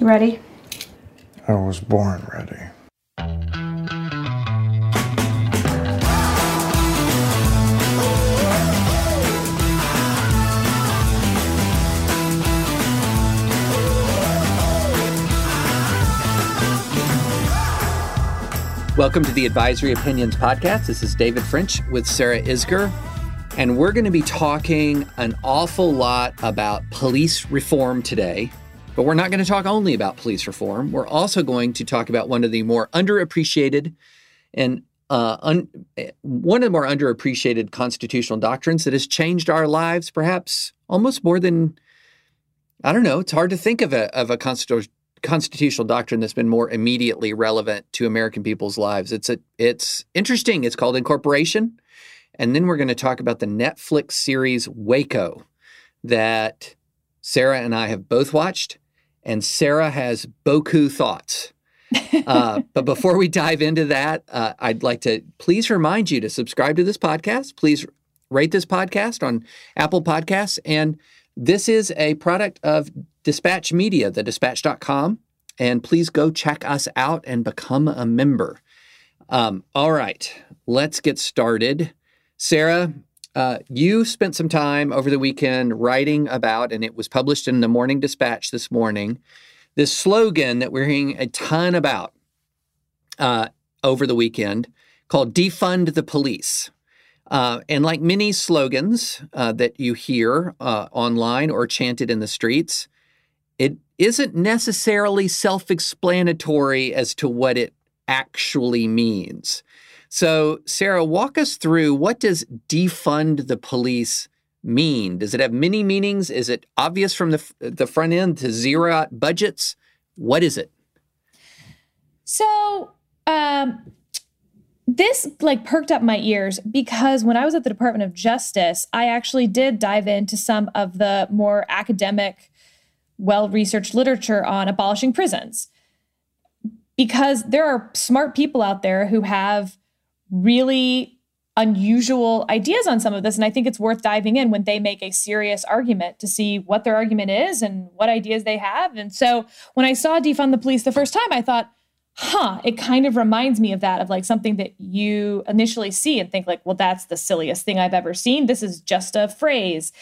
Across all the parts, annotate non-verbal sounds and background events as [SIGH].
You ready? I was born ready. Welcome to the Advisory Opinions Podcast. This is David French with Sarah Isgur, and we're going to be talking an awful lot about police reform today. But we're not going to talk only about police reform. We're also going to talk about one of the more underappreciated and uh, un, one of the more underappreciated constitutional doctrines that has changed our lives, perhaps almost more than I don't know. It's hard to think of a of a constitutional constitutional doctrine that's been more immediately relevant to American people's lives. It's a it's interesting. It's called incorporation. And then we're going to talk about the Netflix series Waco that Sarah and I have both watched, and Sarah has boku thoughts. uh, [LAUGHS] but before we dive into that, uh, I'd like to please remind you to subscribe to this podcast. Please rate this podcast on Apple Podcasts. And this is a product of Dispatch Media, the dispatch.com. And please go check us out and become a member. Um, all right, let's get started. Sarah, uh, you spent some time over the weekend writing about, and it was published in the Morning Dispatch this morning, this slogan that we're hearing a ton about uh, over the weekend called Defund the Police. Uh, and like many slogans uh, that you hear uh, online or chanted in the streets, it isn't necessarily self explanatory as to what it actually means. So, Sarah, walk us through what does defund the police mean? Does it have many meanings? Is it obvious from the, the front end to zero out budgets? What is it? So, um, this like perked up my ears because when I was at the Department of Justice, I actually did dive into some of the more academic well researched literature on abolishing prisons. Because there are smart people out there who have really unusual ideas on some of this. And I think it's worth diving in when they make a serious argument to see what their argument is and what ideas they have. And so when I saw defund the police the first time, I thought, huh, it kind of reminds me of that, of like something that you initially see and think, like, well, that's the silliest thing I've ever seen. This is just a phrase.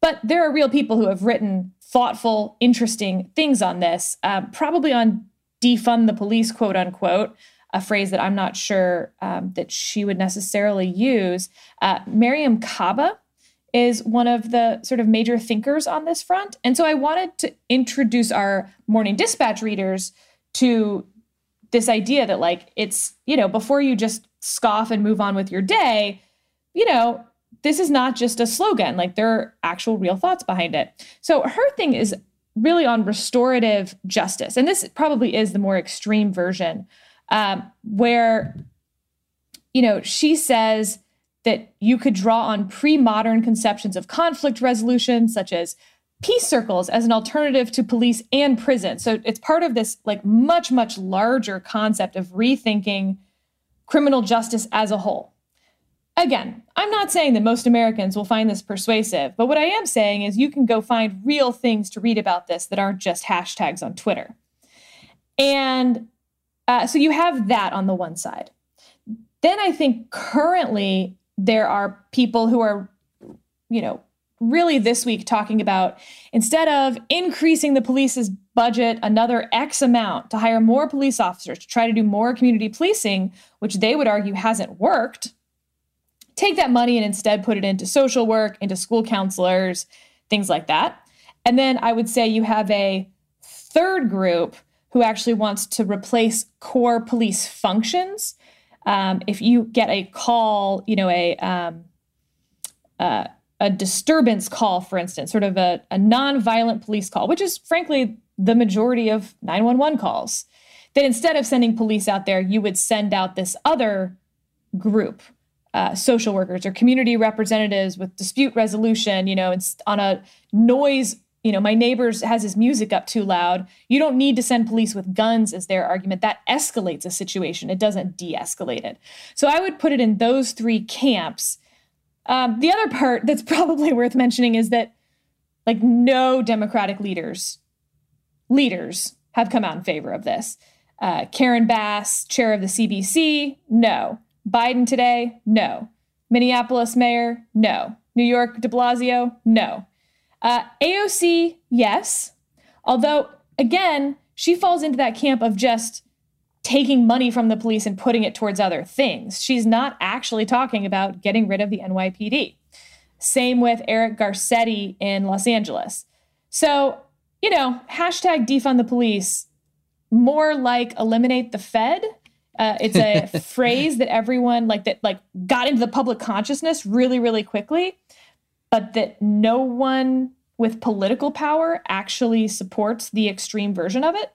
But there are real people who have written thoughtful, interesting things on this, um, probably on defund the police, quote unquote, a phrase that I'm not sure um, that she would necessarily use. Uh, Mariame Kaba is one of the sort of major thinkers on this front. And so I wanted to introduce our morning dispatch readers to this idea that, like, it's, you know, before you just scoff and move on with your day, you know, this is not just a slogan, like there are actual real thoughts behind it. So her thing is really on restorative justice. And this probably is the more extreme version, um, where, you know, she says that you could draw on pre modern conceptions of conflict resolution, such as peace circles as an alternative to police and prison. So it's part of this like much, much larger concept of rethinking criminal justice as a whole. Again, I'm not saying that most Americans will find this persuasive, but what I am saying is you can go find real things to read about this that aren't just hashtags on Twitter. And uh, so you have that on the one side. Then I think currently there are people who are, you know, really this week talking about instead of increasing the police's budget another X amount to hire more police officers to try to do more community policing, which they would argue hasn't worked take that money and instead put it into social work, into school counselors, things like that. And then I would say you have a third group who actually wants to replace core police functions. Um, if you get a call, you know, a um, uh, a disturbance call, for instance, sort of a, a non-violent police call, which is frankly the majority of 911 calls, that instead of sending police out there, you would send out this other group uh, social workers or community representatives with dispute resolution, you know, on a noise, you know, my neighbors has his music up too loud. You don't need to send police with guns as their argument. That escalates a situation. It doesn't de-escalate it. So I would put it in those three camps. Um, the other part [LAUGHS] that's probably worth mentioning is that like no democratic leaders leaders have come out in favor of this. Uh, Karen Bass, chair of the CBC, no. Biden today, no. Minneapolis mayor, no. New York de Blasio, no. Uh, AOC, yes. Although, again, she falls into that camp of just taking money from the police and putting it towards other things. She's not actually talking about getting rid of the NYPD. Same with Eric Garcetti in Los Angeles. So, you know, hashtag defund the police, more like eliminate the Fed. Uh, it's a [LAUGHS] phrase that everyone like that like got into the public consciousness really, really quickly, but that no one with political power actually supports the extreme version of it.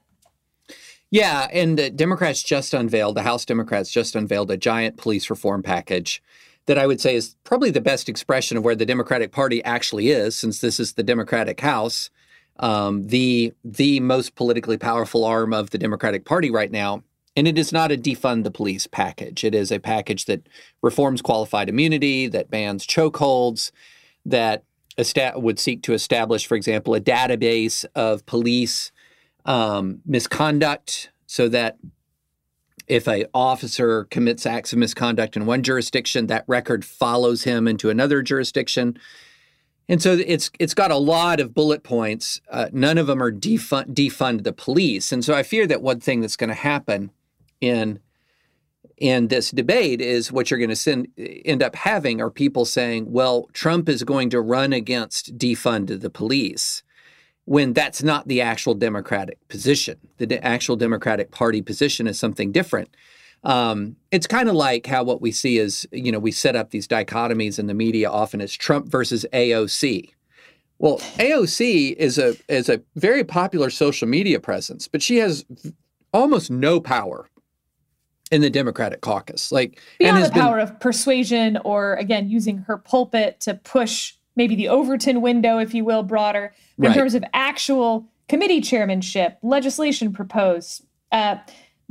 Yeah, and the Democrats just unveiled, the House Democrats just unveiled a giant police reform package that I would say is probably the best expression of where the Democratic Party actually is, since this is the Democratic House, um, the the most politically powerful arm of the Democratic Party right now. And it is not a defund the police package. It is a package that reforms qualified immunity, that bans chokeholds, that would seek to establish, for example, a database of police um, misconduct so that if a officer commits acts of misconduct in one jurisdiction, that record follows him into another jurisdiction. And so it's it's got a lot of bullet points. Uh, none of them are defund defund the police. And so I fear that one thing that's going to happen in in this debate is what you're going to end up having are people saying, "Well, Trump is going to run against defund the police." when that's not the actual Democratic position. The actual Democratic Party position is something different. Um, it's kind of like how what we see is, you know, we set up these dichotomies in the media often as Trump versus AOC. Well, AOC is a is a very popular social media presence, but she has almost no power in the Democratic caucus. Like beyond the power been, of persuasion or again using her pulpit to push maybe the Overton window, if you will, broader. Right. In terms of actual committee chairmanship, legislation proposed, uh,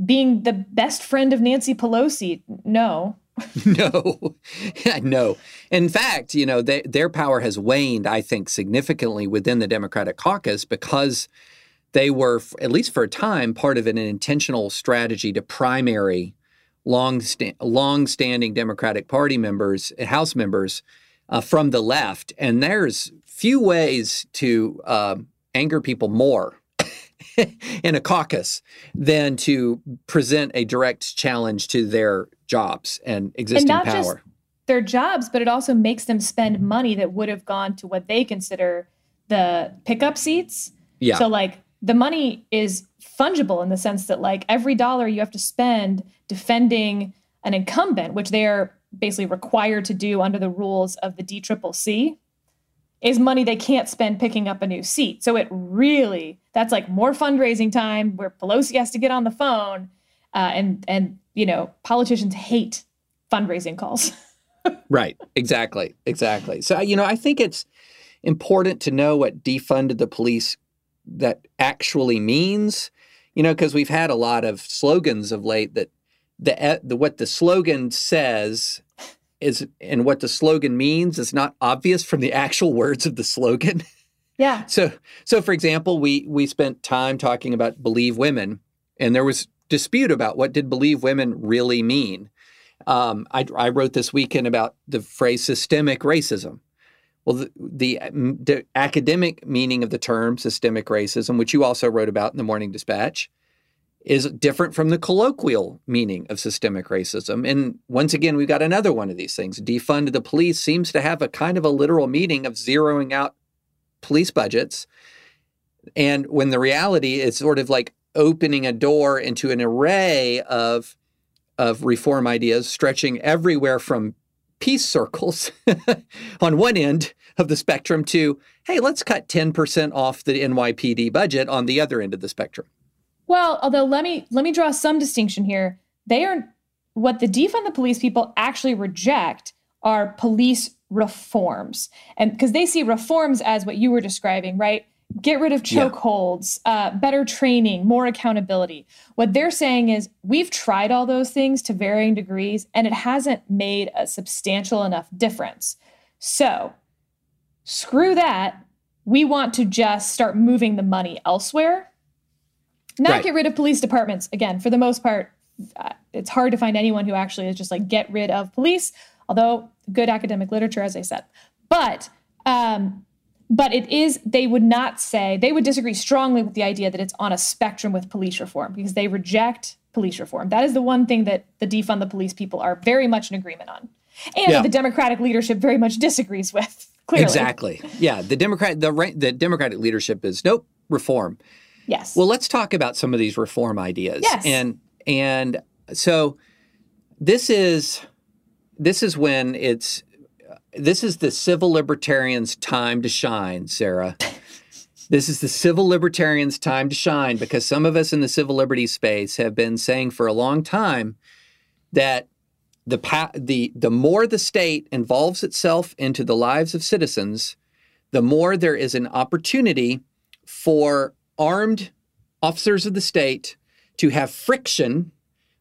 being the best friend of Nancy Pelosi, no. [LAUGHS] no, [LAUGHS] no. In fact, you know, they, their power has waned, I think, significantly within the Democratic caucus because they were, at least for a time, part of an intentional strategy to primary long, long-standing Democratic Party members, House members, uh, from the left, and there's few ways to uh, anger people more [LAUGHS] in a caucus than to present a direct challenge to their jobs and existing and power. Just their jobs, but it also makes them spend money that would have gone to what they consider the pickup seats. Yeah. So like the money is fungible in the sense that like every dollar you have to spend defending an incumbent, which they are basically required to do under the rules of the DCCC is money they can't spend picking up a new seat. So it really that's like more fundraising time where Pelosi has to get on the phone, uh, and and you know politicians hate fundraising calls. [LAUGHS] right. Exactly. Exactly. So you know I think it's important to know what defunded the police that actually means. You know, because we've had a lot of slogans of late that the, the what the slogan says is and what the slogan means is not obvious from the actual words of the slogan. Yeah. So so for example, we we spent time talking about believe women and there was dispute about what did believe women really mean. Um, I, I wrote this weekend about the phrase systemic racism. Well, the, the, uh, the academic meaning of the term systemic racism, which you also wrote about in the Morning Dispatch, is different from the colloquial meaning of systemic racism. And once again, we've got another one of these things. Defund the police seems to have a kind of a literal meaning of zeroing out police budgets. And when the reality is sort of like opening a door into an array of, of reform ideas stretching everywhere from peace circles [LAUGHS] on one end of the spectrum to, hey, let's cut 10% off the NYPD budget on the other end of the spectrum. Well, although let me let me draw some distinction here. They are what the defund the police people actually reject are police reforms. And because they see reforms as what you were describing, right? Get rid of chokeholds, yeah. uh, better training, more accountability. What they're saying is we've tried all those things to varying degrees and it hasn't made a substantial enough difference. So screw that. We want to just start moving the money elsewhere Not Right. get rid of police departments. Again, for the most part, uh, it's hard to find anyone who actually is just like get rid of police. Although good academic literature, as I said, but um, but it is they would not say they would disagree strongly with the idea that it's on a spectrum with police reform because they reject police reform. That is the one thing that the defund the police people are very much in agreement on, and Yeah. the Democratic leadership very much disagrees with. Clearly, Exactly. Yeah. The Democrat the right the Democratic leadership is nope reform. Yes. Well, let's talk about some of these reform ideas. Yes. And and so this is this is when it's this is the civil libertarians' time to shine, Sarah. [LAUGHS] This is the civil libertarians' time to shine because some of us in the civil liberties space have been saying for a long time that the pa- the the more the state involves itself into the lives of citizens, the more there is an opportunity for armed officers of the state to have friction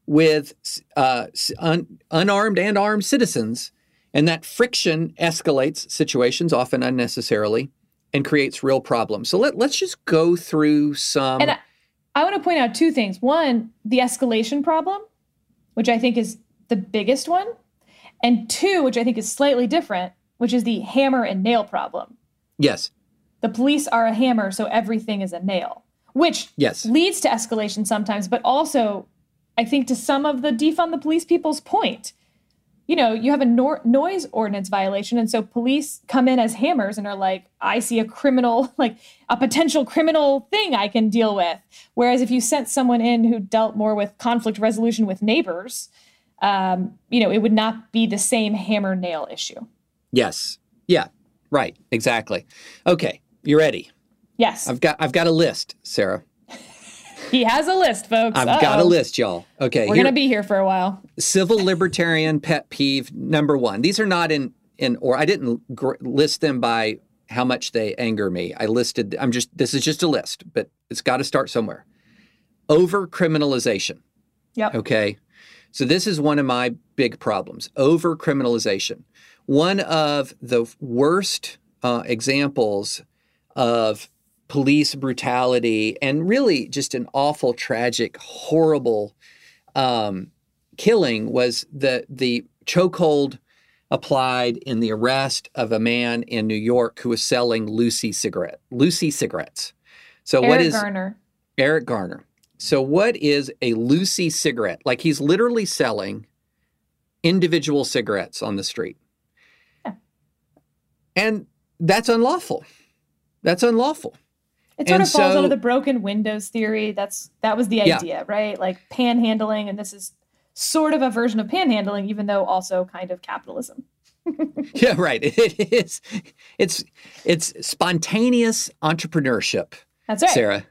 with uh, un- unarmed and armed citizens, and that friction escalates situations often unnecessarily and creates real problems. So let, let's just go through some. And I, I want to point out two things. One, the escalation problem, which I think is the biggest one. And two, which I think is slightly different, which is the hammer and nail problem. yes, The police are a hammer, so everything is a nail, which yes, leads to escalation sometimes, but also, I think, to some of the defund the police people's point. You know, you have a nor- noise ordinance violation, and so police come in as hammers and are like, I see a criminal, [LAUGHS] like a potential criminal thing I can deal with. Whereas if you sent someone in who dealt more with conflict resolution with neighbors, um, you know, it would not be the same hammer nail issue. yes, yeah, right, exactly. Okay, you ready? Yes, I've got I've got a list, Sarah. [LAUGHS] he has a list, folks. I've got a list, y'all. Okay, We're here- gonna be here for a while. civil libertarian pet peeve number one. These are not in in or I didn't gr- list them by how much they anger me. I listed. I'm just this is just a list, but it's got to start somewhere. Over criminalization. Yep. Okay. So this is one of my big problems over criminalization. One of the worst uh, examples of police brutality and really just an awful, tragic, horrible um, killing was the the chokehold applied in the arrest of a man in New York who was selling loosie cigarette loosie cigarettes. So what Eric is Garner. Eric Garner. So, what is a loosie cigarette? Like he's literally selling individual cigarettes on the street. Yeah. And that's unlawful. That's unlawful. It sort And of falls so- under the broken windows theory. That's that was the Yeah. idea, right? Like panhandling, and this is sort of a version of panhandling, even though also kind of capitalism. [LAUGHS] [LAUGHS] Yeah, right. [LAUGHS] It is. It's it's spontaneous entrepreneurship. That's right. Sarah.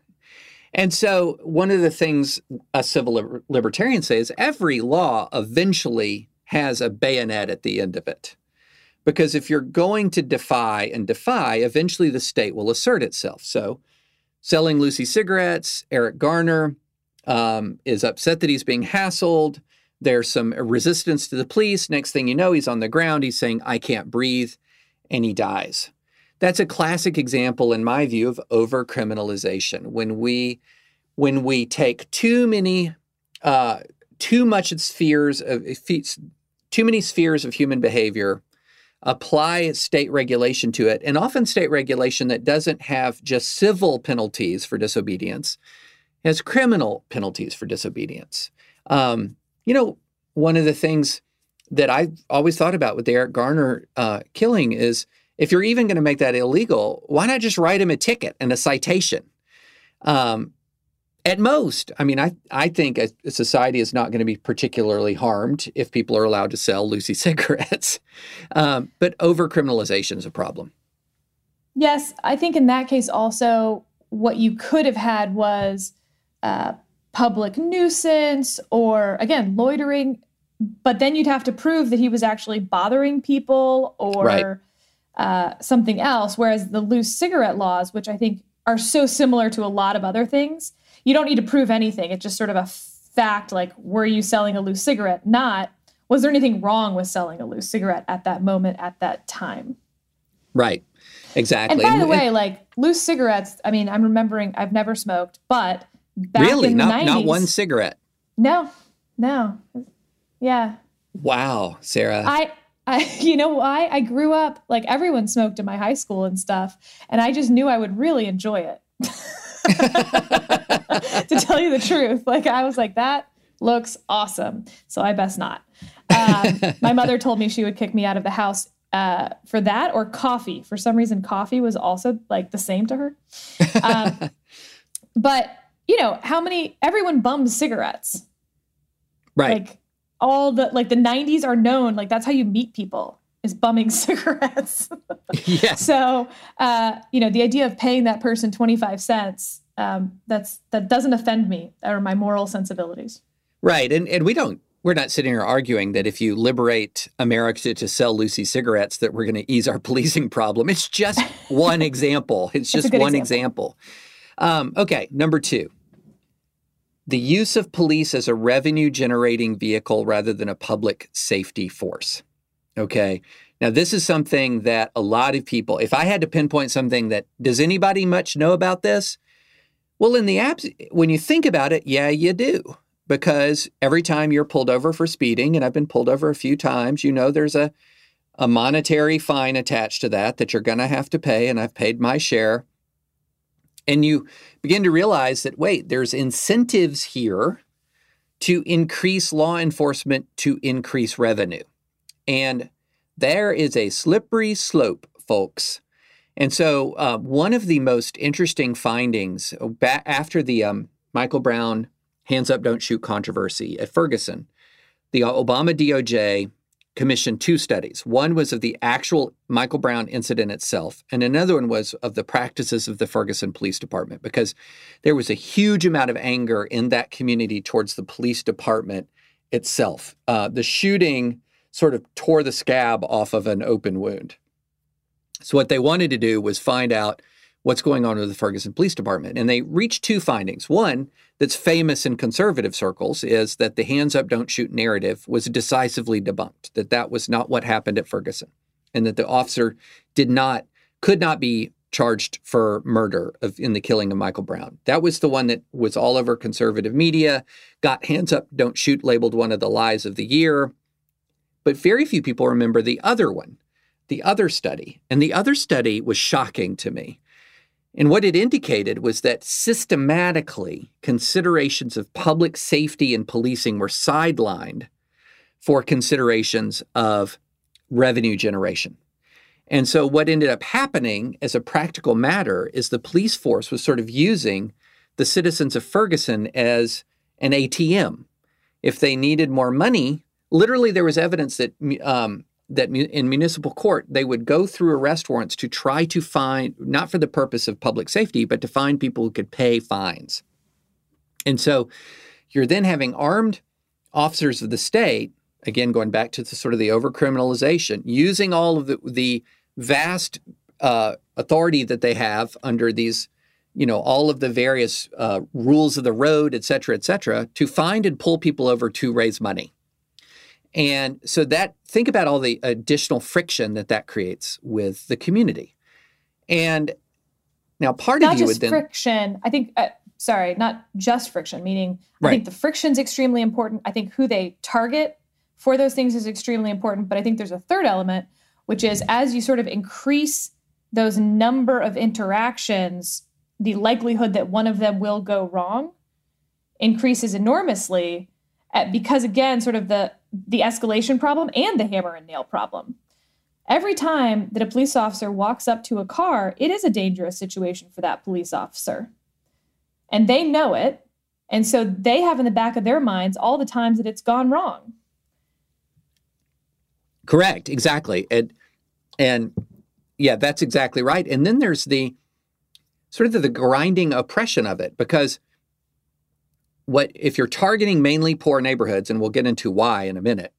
And so, one of the things a civil liber- libertarian says every law eventually has a bayonet at the end of it. Because if you're going to defy and defy, eventually the state will assert itself. So, selling loosie cigarettes, Eric Garner um, is upset that he's being hassled. There's some resistance to the police. Next thing you know, he's on the ground. He's saying, I can't breathe, and he dies. That's a classic example, in my view, of overcriminalization. When we when we take too many, uh, too much spheres of too many spheres of human behavior, apply state regulation to it, and often state regulation that doesn't have just civil penalties for disobedience, has criminal penalties for disobedience. Um, you know, one of the things that I always thought about with the Eric Garner uh, killing is if you're even going to make that illegal, why not just write him a ticket and a citation? Um, at most, I mean, I, I think a, a society is not going to be particularly harmed if people are allowed to sell loosie [LAUGHS] cigarettes. Um, but overcriminalization is a problem. Yes, I think in that case also what you could have had was uh, public nuisance or again loitering, but then you'd have to prove that he was actually bothering people or Right. Uh, something else. Whereas the loose cigarette laws, which I think are so similar to a lot of other things, you don't need to prove anything. It's just sort of a fact like, were you selling a loose cigarette? Not, was there anything wrong with selling a loose cigarette at that moment, at that time? Right. Exactly. And by the And- way, like loose cigarettes, I mean, I'm remembering I've never smoked, but back really? in the Not 90s. not one cigarette. No, no. Yeah. Wow, Sarah. I, I, [LAUGHS] you know why? I grew up like everyone smoked in my high school and stuff, and I just knew I would really enjoy it. [LAUGHS] to tell you the truth, like I was like, that looks awesome, so I best not. Um, my [LAUGHS] mother told me she would kick me out of the house uh, for that or coffee. For some reason, coffee was also like the same to her. Um, but you know how many? Everyone bums cigarettes right. like all the like the 90s are known like that's how you meet people is bumming [LAUGHS] cigarettes yes. so uh you know the idea of paying that person 25 cents um that's that doesn't offend me or my moral sensibilities Right. And and we don't we're not sitting here arguing that if you liberate America to sell loosie cigarettes that we're going to ease our [LAUGHS] policing problem. It's just [LAUGHS] one example. It's just good one example. Um, okay, number two. The use of police as a revenue generating vehicle rather than a public safety force. Okay. Now, this is something that a lot of people, if I had to pinpoint something that, does anybody much know about this? Well, in the abs, when you think about it, yeah, you do because every time you're pulled over for speeding, and I've been pulled over a few times, you know there's a, a monetary fine attached to that that you're going to have to pay, and I've paid my share. And you begin to realize that, wait, there's incentives here to increase law enforcement to increase revenue. And there is a slippery slope, folks. And so, uh, one of the most interesting findings ba- after the um, Michael Brown hands up, don't shoot controversy at Ferguson, the Obama DOJ commissioned two studies. One was of the actual Michael Brown incident itself, and another one was of the practices of the Ferguson Police Department, because there was a huge amount of anger in that community towards the police department itself. Uh, the shooting sort of tore the scab off of an open wound. So, what they wanted to do was find out what's going on with the Ferguson Police Department. And they reached two findings. One that's famous in conservative circles is that the hands up, don't shoot narrative was decisively debunked, that that was not what happened at Ferguson, and that the officer did not, could not be charged for murder of, in the killing of Michael Brown. That was the one that was all over conservative media, got hands up, don't shoot labeled one of the lies of the year. But very few people remember the other one, the other study. And the other study was shocking to me. And what it indicated was that systematically considerations of public safety and policing were sidelined for considerations of revenue generation. And so, what ended up happening as a practical matter is the police force was sort of using the citizens of Ferguson as an ATM. If they needed more money, literally, there was evidence that um, that in municipal court they would go through arrest warrants to try to find not for the purpose of public safety but to find people who could pay fines. And so you're then having armed officers of the state again going back to the sort of the overcriminalization using all of the, the vast uh, authority that they have under these you know all of the various uh, rules of the road et cetera et cetera to find and pull people over to raise money and so that think about all the additional friction that that creates with the community. And now part not of you just would then friction i think uh, sorry not just friction meaning i think the friction's extremely important. I think who they target for those things is extremely important. But i think there's a third element which is as you sort of increase those number of interactions the likelihood that one of them will go wrong increases enormously uh, because again sort of the the escalation problem and the hammer and nail problem. Every time that a police officer walks up to a car it is a dangerous situation for that police officer. And they know it and so they have in the back of their minds all the times that it's gone wrong. Correct exactly. And and yeah that's exactly right. And then there's the sort of the, the grinding oppression of it because what if you're targeting mainly poor neighborhoods and we'll get into why in a minute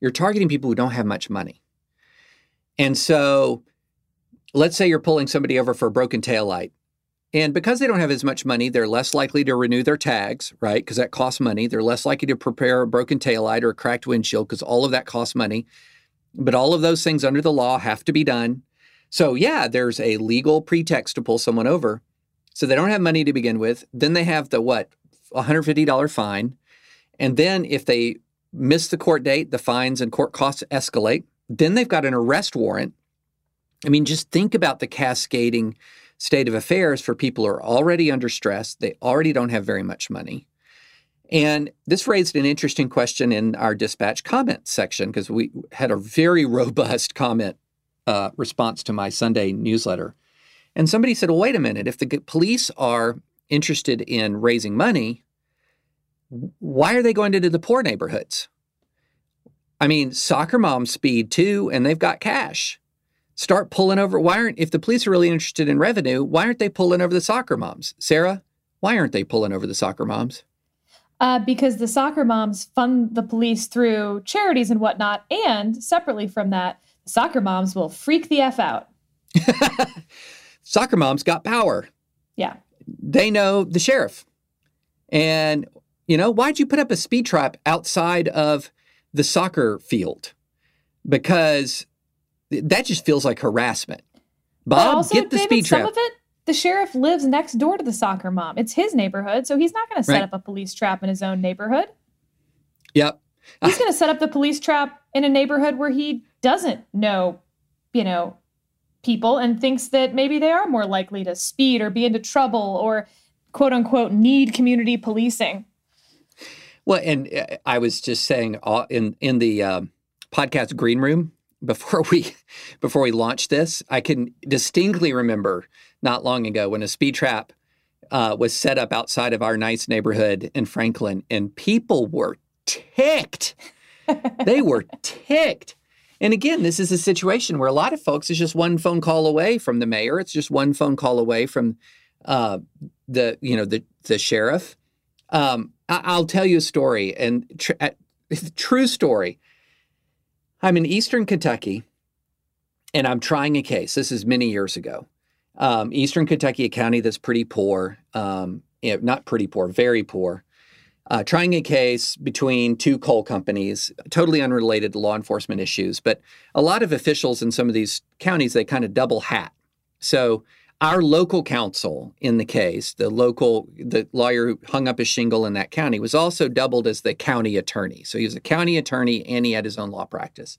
you're targeting people who don't have much money. And so let's say you're pulling somebody over for a broken tail light and because they don't have as much money they're less likely to renew their tags right? Because that costs money. They're less likely to prepare a broken tail light or a cracked windshield because all of that costs money. But all of those things under the law have to be done. So yeah there's a legal pretext to pull someone over. So they don't have money to begin with. Then they have the what? $150 fine. And then if they miss the court date, the fines and court costs escalate. Then they've got an arrest warrant. I mean, just think about the cascading state of affairs for people who are already under stress. They already don't have very much money. And this raised an interesting question in our dispatch comment section because we had a very [LAUGHS] robust comment uh, response to my Sunday newsletter. And somebody said, well, wait a minute, if the police are interested in raising money, why are they going into the poor neighborhoods? I mean, soccer moms speed too, and they've got cash. Start pulling over. Why aren't, if the police are really interested in revenue, why aren't they pulling over the soccer moms? Sarah, why aren't they pulling over the soccer moms? Uh, because the soccer moms fund the police through charities and whatnot. And separately from that, soccer moms will freak the F out. [LAUGHS] soccer moms got power. Yeah. They know the sheriff. And, you know, why'd you put up a speed trap outside of the soccer field? Because that just feels like harassment. Bob, also, get the David, speed trap. Some of it, the sheriff lives next door to the soccer mom. It's his neighborhood, so he's not going to set right. up a police trap in his own neighborhood. Yep. He's going to set up the police trap in a neighborhood where he doesn't know, you know, people and thinks that maybe they are more likely to speed or be into trouble or quote unquote need community policing. Well, and uh, I was just saying uh, in in the uh, podcast green room [LAUGHS] before we before we launched this, I can distinctly remember not long ago when a speed trap uh, was set up outside of our nice neighborhood in Franklin, and people were ticked. [LAUGHS] they were ticked. And again, this is a situation where a lot of folks is just one phone call away from the mayor. It's just one phone call away from uh, the you know the the sheriff. Um, I, will tell you a story, and tr- uh, [LAUGHS] true story. I'm in Eastern Kentucky, and I'm trying a case. This is many years ago. Um, Eastern Kentucky, a county that's pretty poor, um, not pretty poor, very poor uh, trying a case between two coal companies, totally unrelated to law enforcement issues. But a lot of officials in some of these counties, they kind of double hat. So our local counsel in the case, the local, the lawyer who hung up his shingle in that county, was also doubled as the county attorney. So he was a county attorney and he had his own law practice.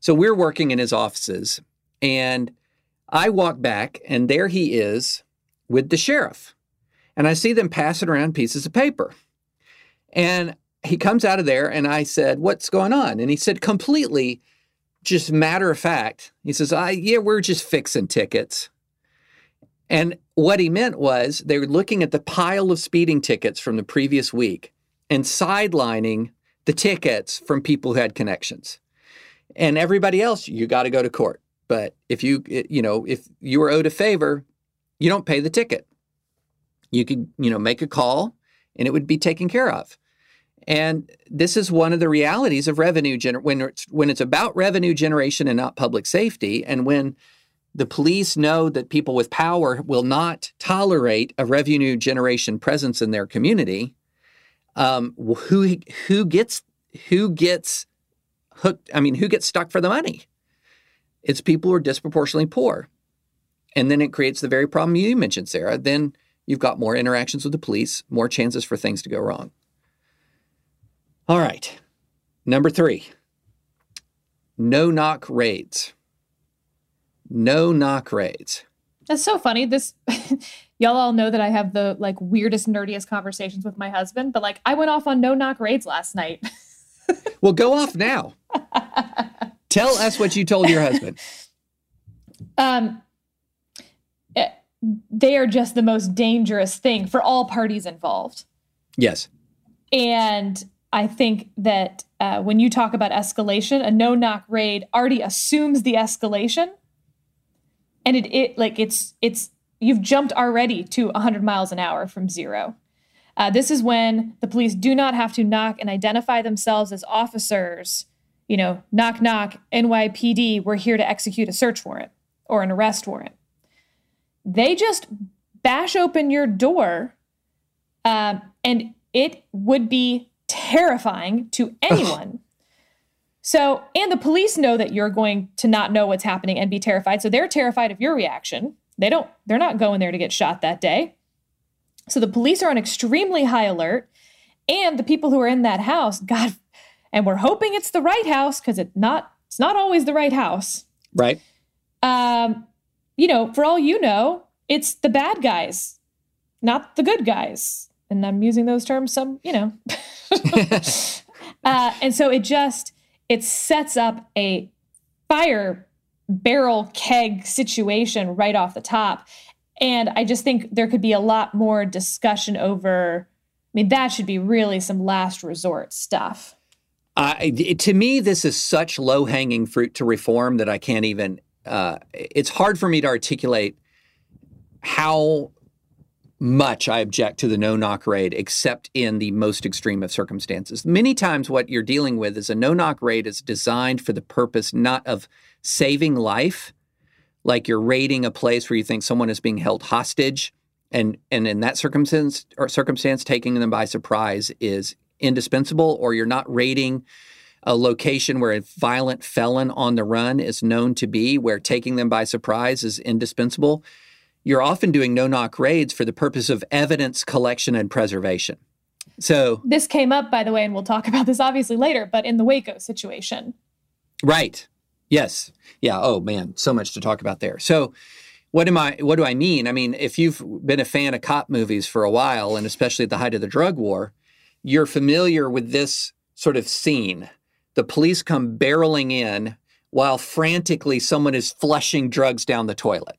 So we're working in his offices, and I walk back, and there he is with the sheriff. And I see them passing around pieces of paper. And he comes out of there and I said, What's going on? And he said, completely just matter of fact, he says, I yeah, we're just fixing tickets. And what he meant was they were looking at the pile of speeding tickets from the previous week and sidelining the tickets from people who had connections. And everybody else, you got to go to court. But if you, eh, you know, if you were owed a favor, you don't pay the ticket. You could, you know, make a call and it would be taken care of. And this is one of the realities of revenue gener- when it's when it's about revenue generation and not public safety, and when the police know that people with power will not tolerate a revenue generation presence in their community. Um, who who gets who gets hooked? I mean, who gets stuck for the money? It's people who are disproportionately poor, and then it creates the very problem you mentioned, Sarah. Then you've got more interactions with the police, more chances for things to go wrong. All right. Number three no knock raids. No knock raids. That's so funny. This [LAUGHS] y'all all know that I have the like weirdest, nerdiest conversations with my husband, but like I went off on no knock raids last night. [LAUGHS] well, go off now. [LAUGHS] Tell us what you told your husband. Um, they are just the most dangerous thing for all parties involved. Yes. And I think that uh, when you talk about escalation, a no knock raid already assumes the escalation. And it, it like it's it's you've jumped already to 100 miles an hour from zero. Uh, this is when the police do not have to knock and identify themselves as officers. You know, knock, knock, NYPD, we're here to execute a search warrant or an arrest warrant they just bash open your door um, and it would be terrifying to anyone. so, and the police know that you're going to not know what's happening and be terrified. So they're terrified of your reaction. They don't, they're not going there to get shot that day. So the police are on extremely high alert. And the people who are in that house, God, and we're hoping it's the right house because it's not it's not always the right house. Right. Um, you know, for all you know, it's the bad guys, not the good guys. And I'm using those terms some, you know. [LAUGHS] [LAUGHS] uh, and so it just it sets up a fire barrel keg situation right off the top. And I just think there could be a lot more discussion over. I mean, that should be really some last resort stuff. Uh, to me, this is such low hanging fruit to reform that I can't even. Uh, it's hard for me to articulate how much I object to the no knock raid, except in the most extreme of circumstances. Many times, what you're dealing with is a no knock raid is designed for the purpose not of saving life, like you're raiding a place where you think someone is being held hostage, and and in that circumstance or circumstance, taking them by surprise is indispensable, or you're not raiding a location where a violent felon on the run is known to be, where taking them by surprise is indispensable you're often doing no knock raids for the purpose of evidence collection and preservation. So this came up, by the way, and we'll talk [LAUGHS] about this obviously later, but in the Waco situation. Right. Yes. Yeah. Oh man, so much to talk about there. So what am I what do I mean? I mean, if you've been a fan of cop movies for a while, and especially at the height of the drug war, you're familiar with this sort of scene. The police come barreling in while frantically someone is flushing drugs down the toilet.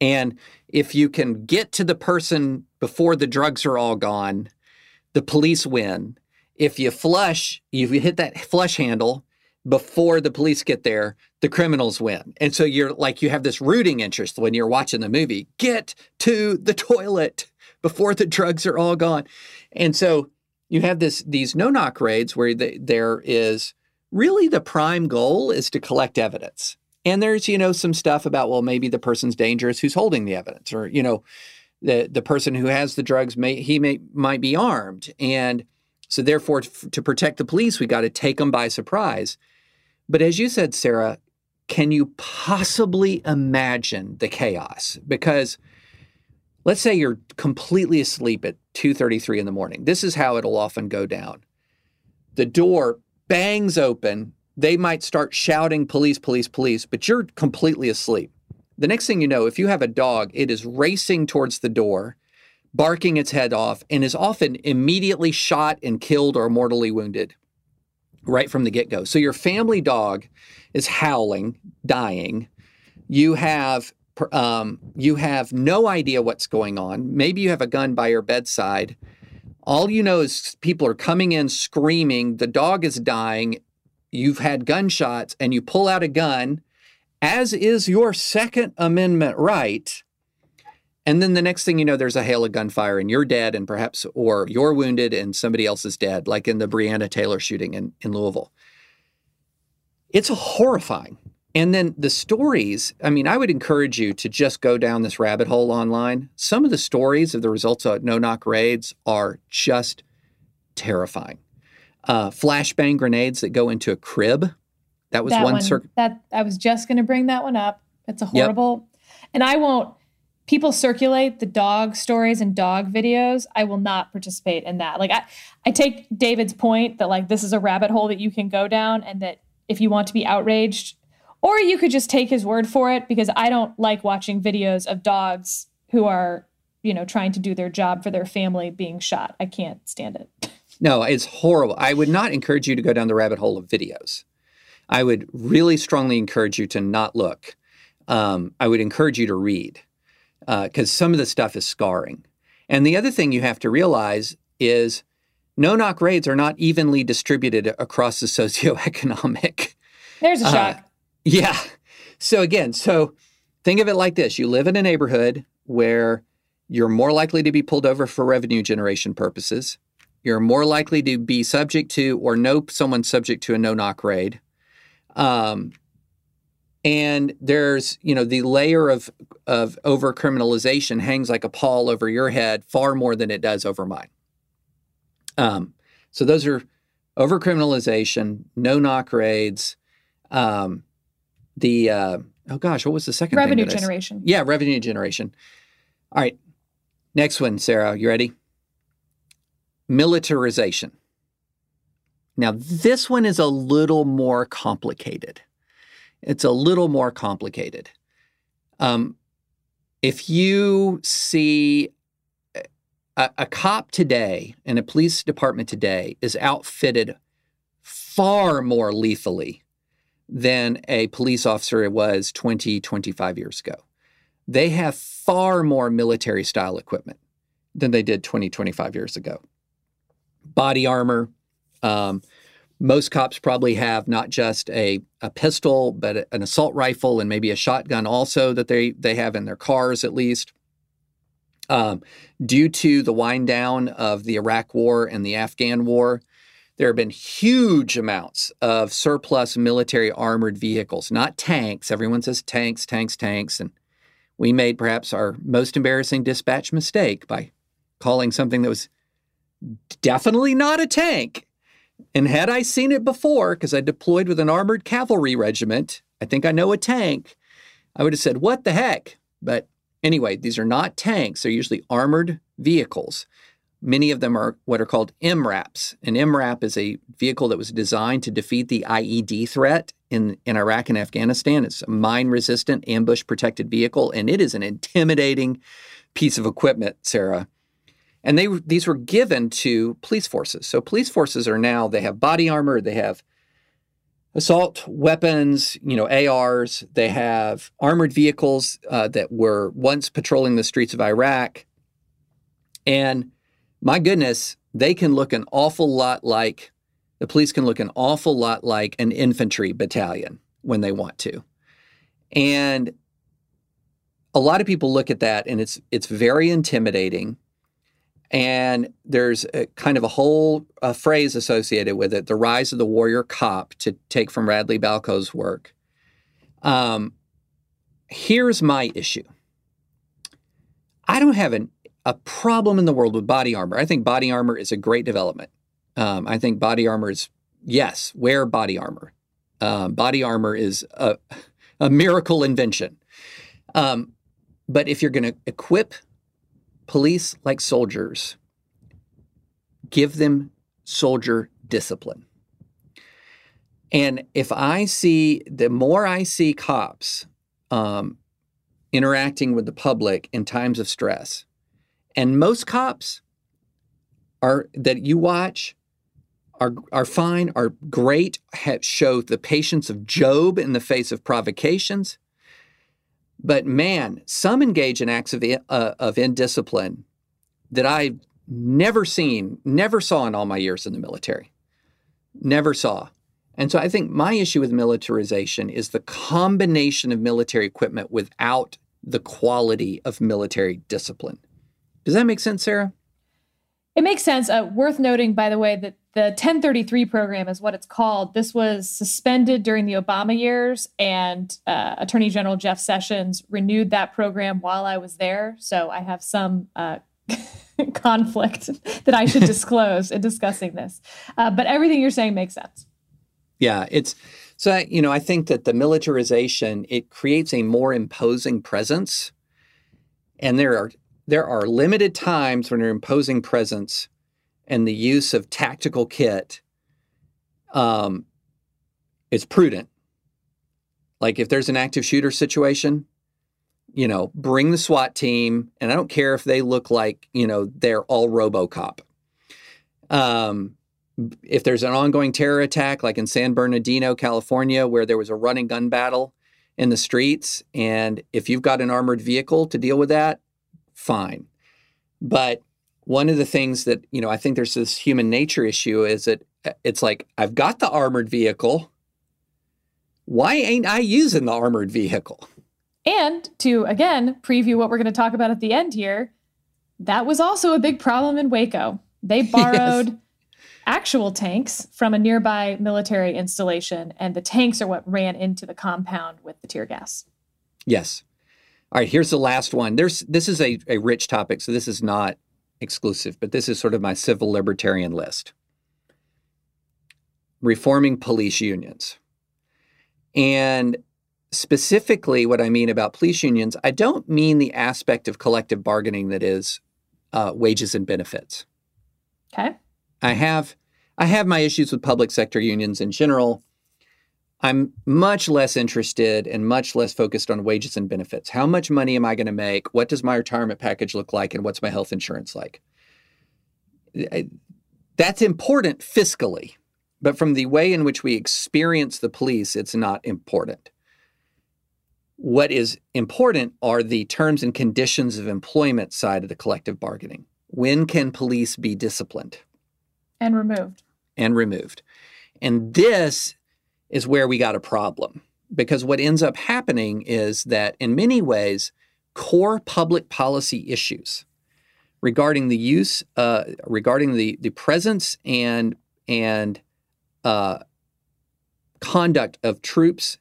And if you can get to the person before the drugs are all gone, the police win. If you flush, if you hit that flush handle before the police get there, the criminals win. And so you're like, you have this rooting interest when you're watching the movie. Get to the toilet before the drugs are all gone. And so you have this these no knock raids where the, there is really the prime goal is to collect evidence. And there's, you know, some stuff about, well, maybe the person's dangerous who's holding the evidence, or, you know, the the person who has the drugs may he may might be armed. And so therefore to protect the police, we got to take them by surprise. But as you said, Sarah, can you possibly imagine the chaos? Because let's say you're completely asleep at 2:33 in the morning. This is how it'll often go down. The door bangs open they might start shouting, police, police, police, but you're completely asleep. The next thing you know, if you have a dog, it is racing towards the door, barking its head off, and is often immediately shot and killed or mortally wounded right from the get go. So your family dog is howling, dying. You have um, you have no idea what's going on. Maybe you have a gun by your bedside. All you know is people are coming in screaming. The dog is dying you've had gunshots and you pull out a gun, as is your Second Amendment right. And then the next thing you know, there's a hail of gunfire and you're dead, and perhaps, or you're wounded and somebody else is dead, like in the Breonna Taylor shooting in, in Louisville. It's horrifying. And then the stories, I mean, I would encourage you to just go down this rabbit hole online. Some of the stories of the results of no knock raids are just terrifying uh, flashbang grenades that go into a crib. That was that one. one cir- that I was just going to bring that one up. It's a horrible, yep. and I won't. People circulate the dog stories and dog videos. I will not participate in that. Like I, I take David's point that like this is a rabbit hole that you can go down, and that if you want to be outraged, or you could just take his word for it because I don't like watching videos of dogs who are, you know, trying to do their job for their family being shot. I can't stand it. [LAUGHS] No, it's horrible. I would not encourage you to go down the rabbit hole of videos. I would really strongly encourage you to not look. Um, I would encourage you to read because uh, some of the stuff is scarring. And the other thing you have to realize is no knock raids are not evenly distributed across the [LAUGHS] socioeconomic. There's a uh, shock. Yeah. So again, so think of it like this you live in a neighborhood where you're more likely to be pulled over for revenue generation purposes. You're more likely to be subject to or know someone subject to a no knock raid. Um, and there's, you know, the layer of of over criminalization hangs like a pall over your head far more than it does over mine. Um, so those are over criminalization, no knock raids, um, the uh, oh gosh, what was the second revenue generation? Yeah, revenue generation. All right. Next one, Sarah, you ready? Militarization. Now, this one is a little more complicated. It's a little more complicated. Um, if you see a, a cop today and a police department today is outfitted far more lethally than a police officer was 20, 25 years ago. They have far more military style equipment than they did 20, 25 years ago. Body armor. Um, most cops probably have not just a, a pistol, but an assault rifle and maybe a shotgun also that they, they have in their cars at least. Um, due to the wind down of the Iraq War and the Afghan War, there have been huge amounts of surplus military armored vehicles, not tanks. Everyone says tanks, tanks, tanks. And we made perhaps our most embarrassing dispatch mistake by calling something that was definitely not a tank. And had I seen it before, because I deployed with an armored cavalry regiment, I think I know a tank, I would have said, What the heck? But Anyway, these are not tanks, they're usually armored vehicles. Many of them are what are called MRAPs. An MRAP is a vehicle that was designed to defeat the IED threat in, in Iraq and Afghanistan. It's a mine resistant, ambush protected vehicle, and it is an intimidating piece of equipment, Sarah. And they these were given to police forces. So police forces are now they have body armor, they have assault weapons, you know, ARs. They have armored vehicles uh, that were once patrolling the streets of Iraq. And my goodness, they can look an awful lot like the police can look an awful lot like an infantry battalion when they want to. And a lot of people look at that and it's it's very intimidating. And there's a, kind of a whole uh, phrase associated with it the rise of the warrior cop, to take from Radley Balko's work. Um, here's my issue I don't have an, a problem in the world with body armor. I think body armor is a great development. Um, I think body armor is, yes, wear body armor. Um, body armor is a, [LAUGHS] a miracle invention. Um, but if you're going to equip police like soldiers, give them soldier discipline. And if I see, the more I see cops um, interacting with the public in times of stress, and most cops are that you watch are are fine, are great, have, show the patience of Job in the face of provocations. But man, some engage in acts of, uh, of indiscipline that I've never seen, never saw in all my years in the military. Never saw. And so I think my issue with militarization is the combination of military equipment without the quality of military discipline. Does that make sense, Sarah? It makes sense. Uh, worth noting, by the way, that the 1033 program is what it's called. This was suspended during the Obama years, and uh, Attorney General Jeff Sessions renewed that program while I was there. So I have some uh, [LAUGHS] conflict [LAUGHS] that I should [LAUGHS] disclose in discussing this. Uh, but everything you're saying makes sense. Yeah, it's so I, you know I think that the militarization it creates a more imposing presence, and there are there are limited times when you're imposing presence and the use of tactical kit um, is prudent. Like if there's an active shooter situation, you know, bring the SWAT team, and I don't care if they look like, you know, they're all RoboCop. Um, if there's an ongoing terror attack, like in San Bernardino, California, where there was a running gun battle in the streets, and if you've got an armored vehicle to deal with that, fine. But one of the things that, you know, I think there's this human nature issue is that uh, it's like, I've got the armored vehicle. Why ain't I using the armored vehicle? And to again preview what we're going to talk about at the end here, that was also a big problem in Waco. They [LAUGHS] borrowed yes. actual tanks from a nearby military installation, and the tanks are what ran into the compound with the tear gas. Yes. All right, here's the last one. There's this is a, a rich topic, so this is not exclusive, but this is sort of my civil libertarian list. Reforming police unions. And specifically, what I mean about police unions, I don't mean the aspect of collective bargaining that is uh, wages and benefits. Okay. I have I have my issues with public sector unions in general. I'm much less interested and much less focused on wages and benefits. How much money am I going to make? What does my retirement package look like? And what's my health insurance like? That's important fiscally, but from the way in which we experience the police, it's not important. What is important are the terms and conditions of employment side of the collective bargaining. When can police be disciplined? And removed. And removed. And this is where we got a problem because what ends up happening is that in many ways, core public policy issues regarding the use, uh, regarding the, the presence and, and uh, conduct of troops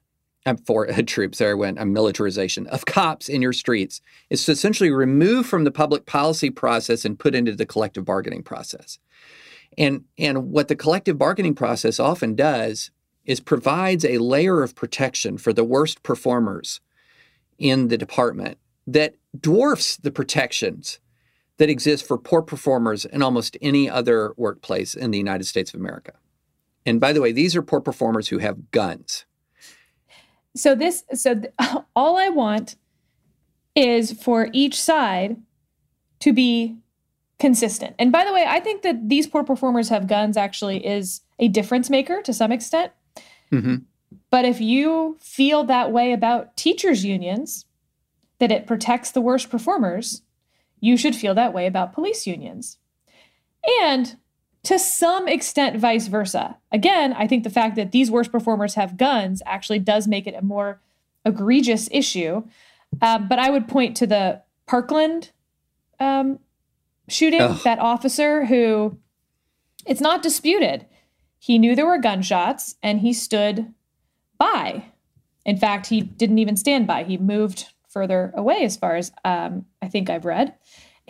for [LAUGHS] uh, troops. There I went. I'm militarization of cops in your streets. Is essentially removed from the public policy process and put into the collective bargaining process. And and what the collective bargaining process often does is provides a layer of protection for the worst performers in the department that dwarfs the protections that exist for poor performers in almost any other workplace in the United States of America. And by the way, these are poor performers who have guns so this so th- [LAUGHS] all I want is for each side to be consistent. And by the way, I think that these poor performers have guns actually is a difference maker to some extent. Mm-hmm. But if you feel that way about teachers' unions, that it protects the worst performers, you should feel that way about police unions. And to some extent vice versa. Again, I think the fact that these worst performers have guns actually does make it a more egregious issue. Um, but I would point to the Parkland um, shooting, Ugh. that officer who it's not disputed. He knew there were gunshots and he stood by. In fact, he didn't even stand by. He moved further away, as far as um, I think I've read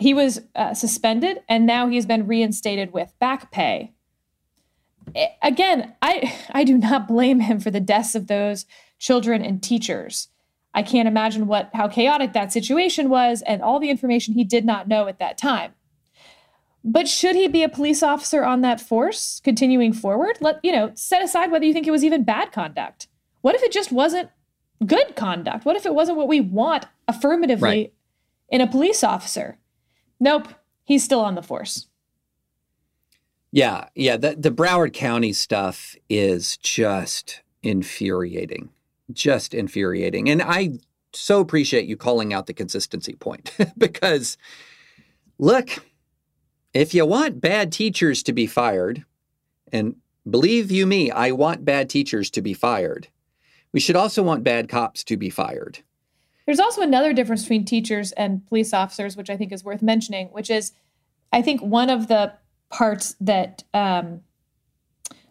he was uh, suspended and now he's been reinstated with back pay. Again, I I do not blame him for the deaths of those children and teachers. I can't imagine what how chaotic that situation was and all the information he did not know at that time. But should he be a police officer on that force continuing forward? Let you know, set aside whether you think it was even bad conduct. What if it just wasn't good conduct? What if it wasn't what we want affirmatively right. in a police officer? Nope, he's still on the force. Yeah, yeah. The, the Broward County stuff is just infuriating, just infuriating. And I so appreciate you calling out the consistency point [LAUGHS] because, look, if you want bad teachers to be fired, and believe you me, I want bad teachers to be fired, we should also want bad cops to be fired. There's also another difference between teachers and police officers, which I think is worth mentioning, which is I think one of the parts that um,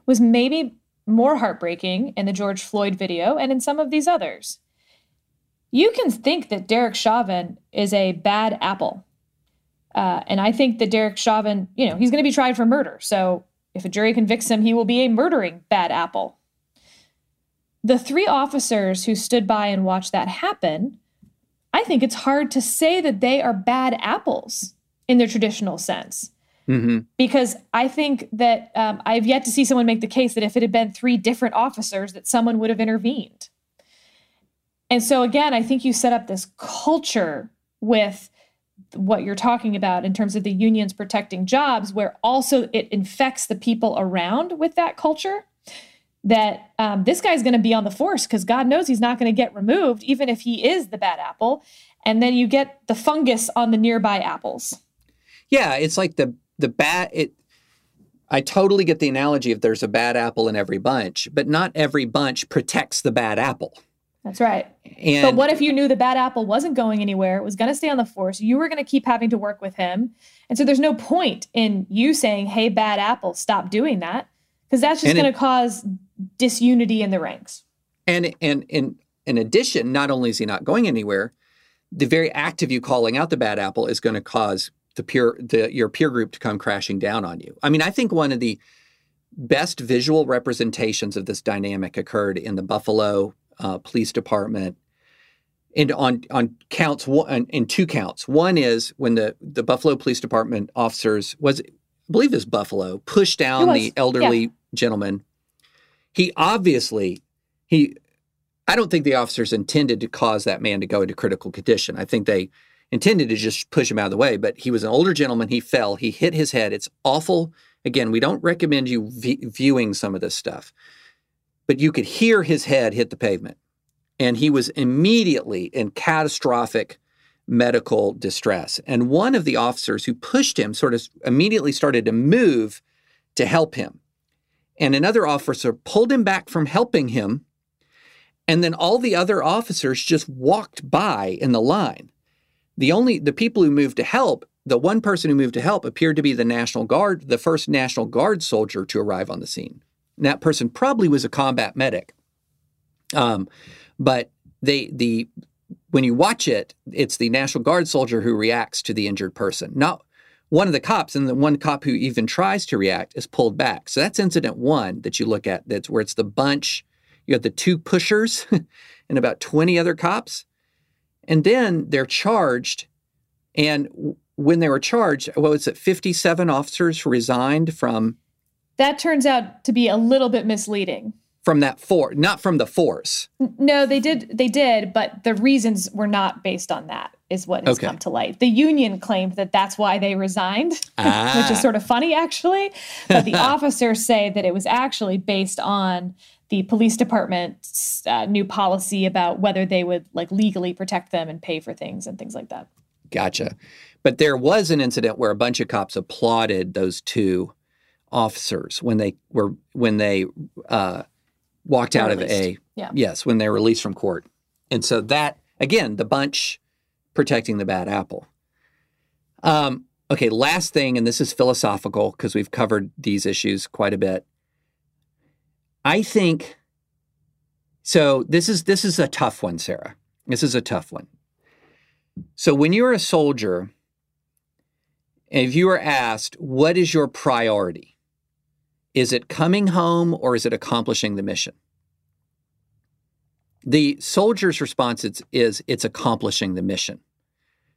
was maybe more heartbreaking in the George Floyd video and in some of these others. You can think that Derek Chauvin is a bad apple. Uh, and I think that Derek Chauvin, you know, he's going to be tried for murder. So if a jury convicts him, he will be a murdering bad apple. The three officers who stood by and watched that happen I think it's hard to say that they are bad apples in their traditional sense. Mm-hmm. Because I think that um, I've yet to see someone make the case that if it had been three different officers, that someone would have intervened. And so, again, I think you set up this culture with what you're talking about in terms of the unions protecting jobs, where also it infects the people around with that culture that um, this guy's going to be on the force because God knows he's not going to get removed, even if he is the bad apple. And then you get the fungus on the nearby apples. Yeah, it's like the the bad. It. I totally get the analogy if there's a bad apple in every bunch, but not every bunch protects the bad apple. That's right. And, but what if you knew the bad apple wasn't going anywhere, it was going to stay on the force, you were going to keep having to work with him. And so there's no point in you saying, hey, bad apple, stop doing that, because that's just going to cause disunity in the ranks. And and in in addition, not only is he not going anywhere, the very act of you calling out the bad apple is going to cause the peer the your peer group to come crashing down on you. I mean, I think one of the best visual representations of this dynamic occurred in the Buffalo uh, Police Department. And on on counts one in two counts. One is when the the Buffalo Police Department officers was I believe it was Buffalo pushed down the elderly yeah. gentleman. He obviously he I don't think the officers intended to cause that man to go into critical condition. I think they intended to just push him out of the way, but he was an older gentleman. He fell, he hit his head. It's awful. Again, we don't recommend you v- viewing some of this stuff, but you could hear his head hit the pavement. And he was immediately in catastrophic medical distress. And one of the officers who pushed him sort of immediately started to move to help him. And another officer pulled him back from helping him. And then all the other officers just walked by in the line. The only the people who moved to help, the one person who moved to help appeared to be the National Guard, the first National Guard soldier to arrive on the scene. That person probably was a combat medic. Um, but they the when you watch it, it's the National Guard soldier who reacts to the injured person, not one of the cops. And the one cop who even tries to react is pulled back. So that's incident one that you look at. That's where it's the bunch. You have the two pushers [LAUGHS] and about 20 other cops. And then they're charged. And when they were charged, what was it, 57 officers resigned from That turns out to be a little bit misleading. from that force, not from the force. No, they did. They did, but the reasons were not based on that. Is what has Okay. come to light. The union claimed that that's why they resigned, [LAUGHS] which Ah. is sort of funny, actually. But the [LAUGHS] officers say that it was actually based on the police department's uh, new policy about whether they would like legally protect them and pay for things and things like that. Gotcha. But there was an incident where a bunch of cops applauded those two officers when they were when they uh, walked out of a. Yeah. yes when they were released from court, and so that again the bunch protecting the bad apple. Um, okay, last thing, and this is philosophical because we've covered these issues quite a bit. I think so. This is this is a tough one, Sarah. This is a tough one. So when you're a soldier, if you are asked, what is your priority? Is it coming home or is it accomplishing the mission? The soldier's response is, is it's accomplishing the mission.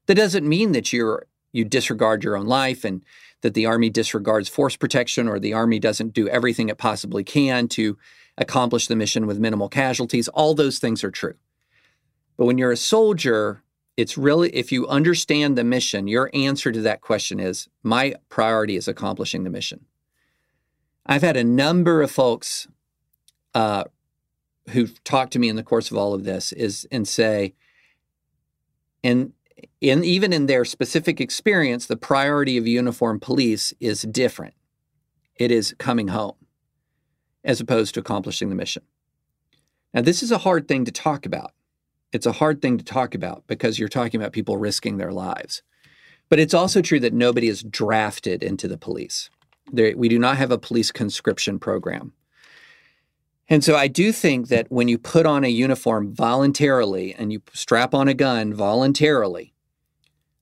That doesn't mean that you're you disregard your own life and that the army disregards force protection or the army doesn't do everything it possibly can to accomplish the mission with minimal casualties. All those things are true. But when you're a soldier, it's really, if you understand the mission, your answer to that question is my priority is accomplishing the mission. I've had a number of folks uh, who've talked to me in the course of all of this is and say, and in even in their specific experience, the priority of uniformed police is different. It is coming home as opposed to accomplishing the mission. Now, this is a hard thing to talk about. It's a hard thing to talk about because you're talking about people risking their lives. But it's also true that nobody is drafted into the police. There, we do not have a police conscription program. And so I do think that when you put on a uniform voluntarily and you strap on a gun voluntarily,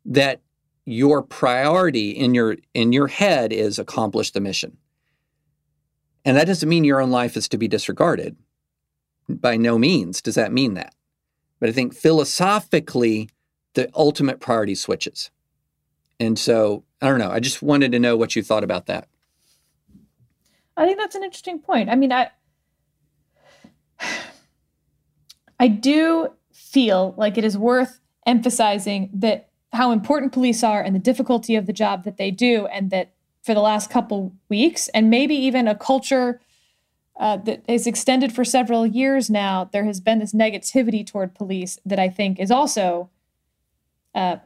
that your priority in your in your head is accomplish the mission. And that doesn't mean your own life is to be disregarded. By no means does that mean that. But I think philosophically, the ultimate priority switches. And so I don't know. I just wanted to know what you thought about that. I think that's an interesting point. I mean, I [SIGHS] I do feel like it is worth emphasizing that how important police are and the difficulty of the job that they do, and that for the last couple weeks, and maybe even a culture uh, that is extended for several years now, there has been this negativity toward police that I think is also uh,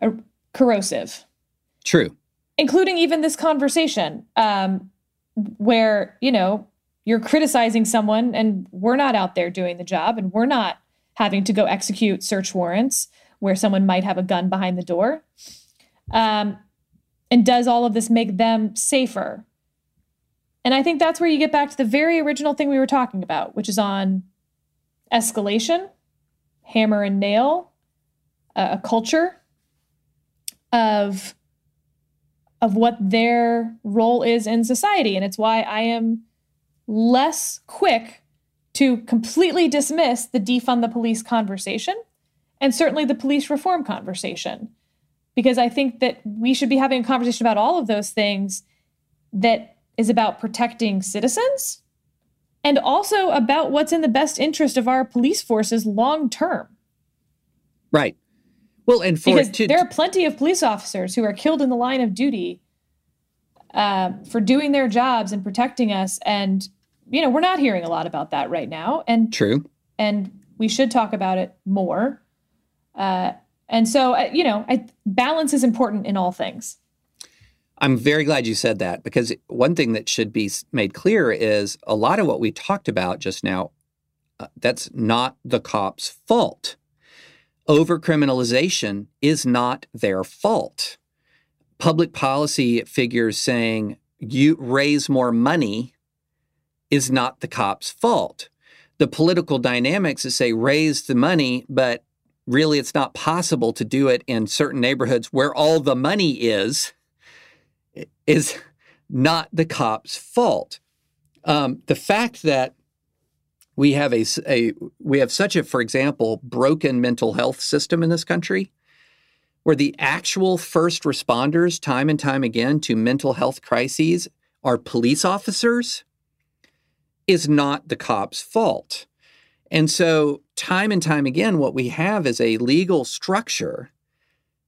corrosive True. including even this conversation um, where you know you're criticizing someone and we're not out there doing the job and we're not having to go execute search warrants where someone might have a gun behind the door um, and does all of this make them safer. And i think that's where you get back to the very original thing we were talking about which is on escalation hammer and nail uh, a culture of of what their role is in society. And it's why I am less quick to completely dismiss the defund the police conversation and certainly the police reform conversation. Because I think that we should be having a conversation about all of those things that is about protecting citizens and also about what's in the best interest of our police forces long term. Right. Well, and for because to, there are plenty of police officers who are killed in the line of duty uh, for doing their jobs and protecting us, and you know we're not hearing a lot about that right now. And true. And we should talk about it more. Uh, and so, uh, you know, I, balance is important in all things. I'm very glad you said that because one thing that should be made clear is a lot of what we talked about just now, uh, that's not the cops' fault. Overcriminalization is not their fault. Public policy figures saying you raise more money is not the cops' fault. The political dynamics that say raise the money, but really it's not possible to do it in certain neighborhoods where all the money is is not the cop's fault. Um, the fact that we have a, a we have such a, for example, broken mental health system in this country, where the actual first responders, time and time again, to mental health crises are police officers, is not the cop's fault. And so, time and time again, what we have is a legal structure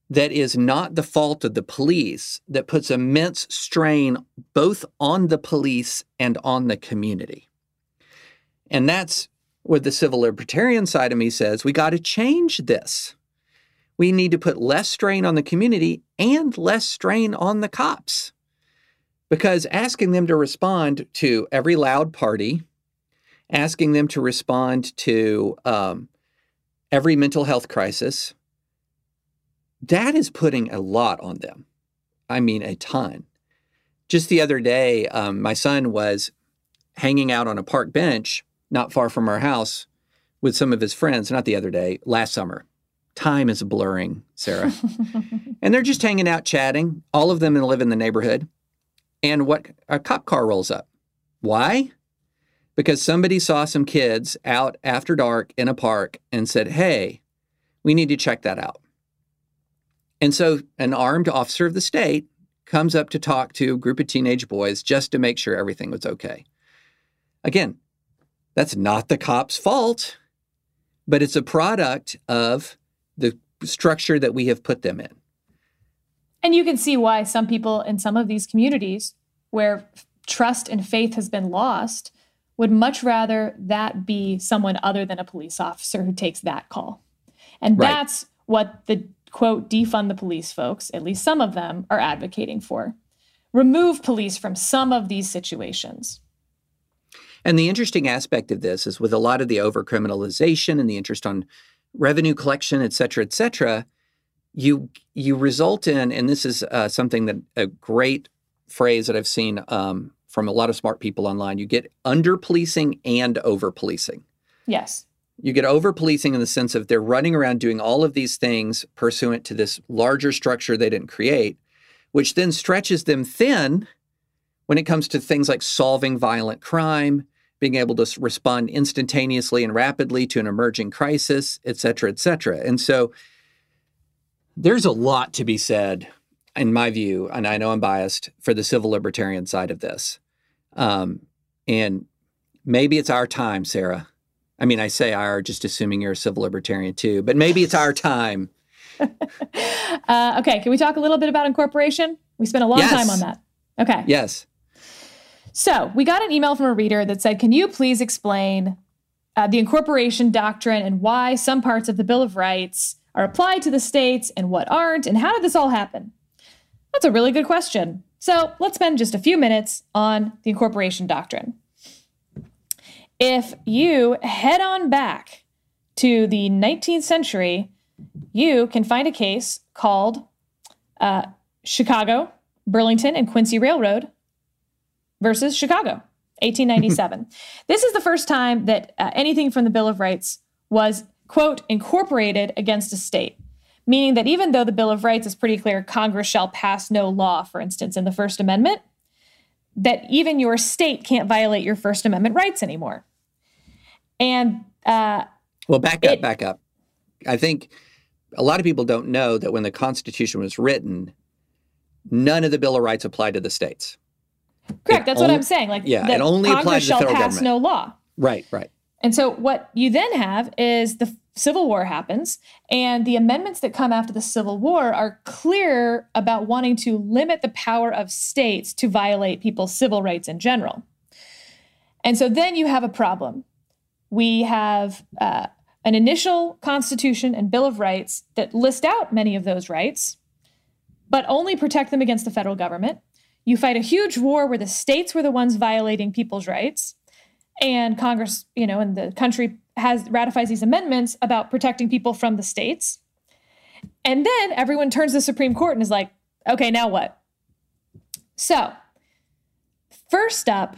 that is not the fault of the police that puts immense strain both on the police and on the community. And that's what the civil libertarian side of me says we got to change this. We need to put less strain on the community and less strain on the cops. Because asking them to respond to every loud party, asking them to respond to um, every mental health crisis, that is putting a lot on them. I mean, a ton. Just the other day, um, my son was hanging out on a park bench not far from our house with some of his friends, not the other day, last summer. Time is blurring, Sarah. [LAUGHS] and they're just hanging out chatting. All of them live in the neighborhood. And what a cop car rolls up. Why? Because somebody saw some kids out after dark in a park and said, Hey, we need to check that out. And so an armed officer of the state comes up to talk to a group of teenage boys just to make sure everything was okay. Again, that's not the cop's fault, but it's a product of the structure that we have put them in. And you can see why some people in some of these communities where trust and faith has been lost would much rather that be someone other than a police officer who takes that call. And right. that's what the quote, defund the police folks, at least some of them, are advocating for. Remove police from some of these situations. And the interesting aspect of this is with a lot of the overcriminalization and the interest on revenue collection, et cetera, et cetera, you you result in, and this is uh, something that a great phrase that I've seen um, from a lot of smart people online. You get under policing and over policing. Yes. You get over policing in the sense of they're running around doing all of these things pursuant to this larger structure they didn't create, which then stretches them thin when it comes to things like solving violent crime, being able to respond instantaneously and rapidly to an emerging crisis, et cetera, et cetera. And so there's a lot to be said, in my view, and I know I'm biased, for the civil libertarian side of this. Um, and maybe it's our time, Sarah. I mean, I say our, just assuming you're a civil libertarian too, but maybe it's our time. [LAUGHS] [LAUGHS] uh, okay, can we talk a little bit about incorporation? We spent a long yes. time on that. Okay. Yes. So we got an email from a reader that said, Can you please explain uh, the incorporation doctrine and why some parts of the Bill of Rights are applied to the states and what aren't? And how did this all happen? That's a really good question. So let's spend just a few minutes on the incorporation doctrine. If you head on back to the 19th century, you can find a case called uh, Chicago, Burlington, and Quincy Railroad versus Chicago, 1897. [LAUGHS] this is the first time that uh, anything from the Bill of Rights was, quote, incorporated against a state, meaning that even though the Bill of Rights is pretty clear, Congress shall pass no law, for instance, in the First Amendment, that even your state can't violate your First Amendment rights anymore. And uh, well, back up, it- back up. I think a lot of people don't know that when the Constitution was written, none of the Bill of Rights applied to the states. Correct, It that's what I'm saying. Like, yeah, that it only Congress to the shall federal pass government. no law. Right, right. And so what you then have is the Civil War happens, and the amendments that come after the Civil War are clear about wanting to limit the power of states to violate people's civil rights in general. And so then you have a problem. We have uh, an initial Constitution and Bill of Rights that list out many of those rights, but only protect them against the federal government. You fight a huge war where the states were the ones violating people's rights and Congress, you know, and the country has ratifies these amendments about protecting people from the states. And then everyone turns to the Supreme Court and is like, okay, now what? So, first up,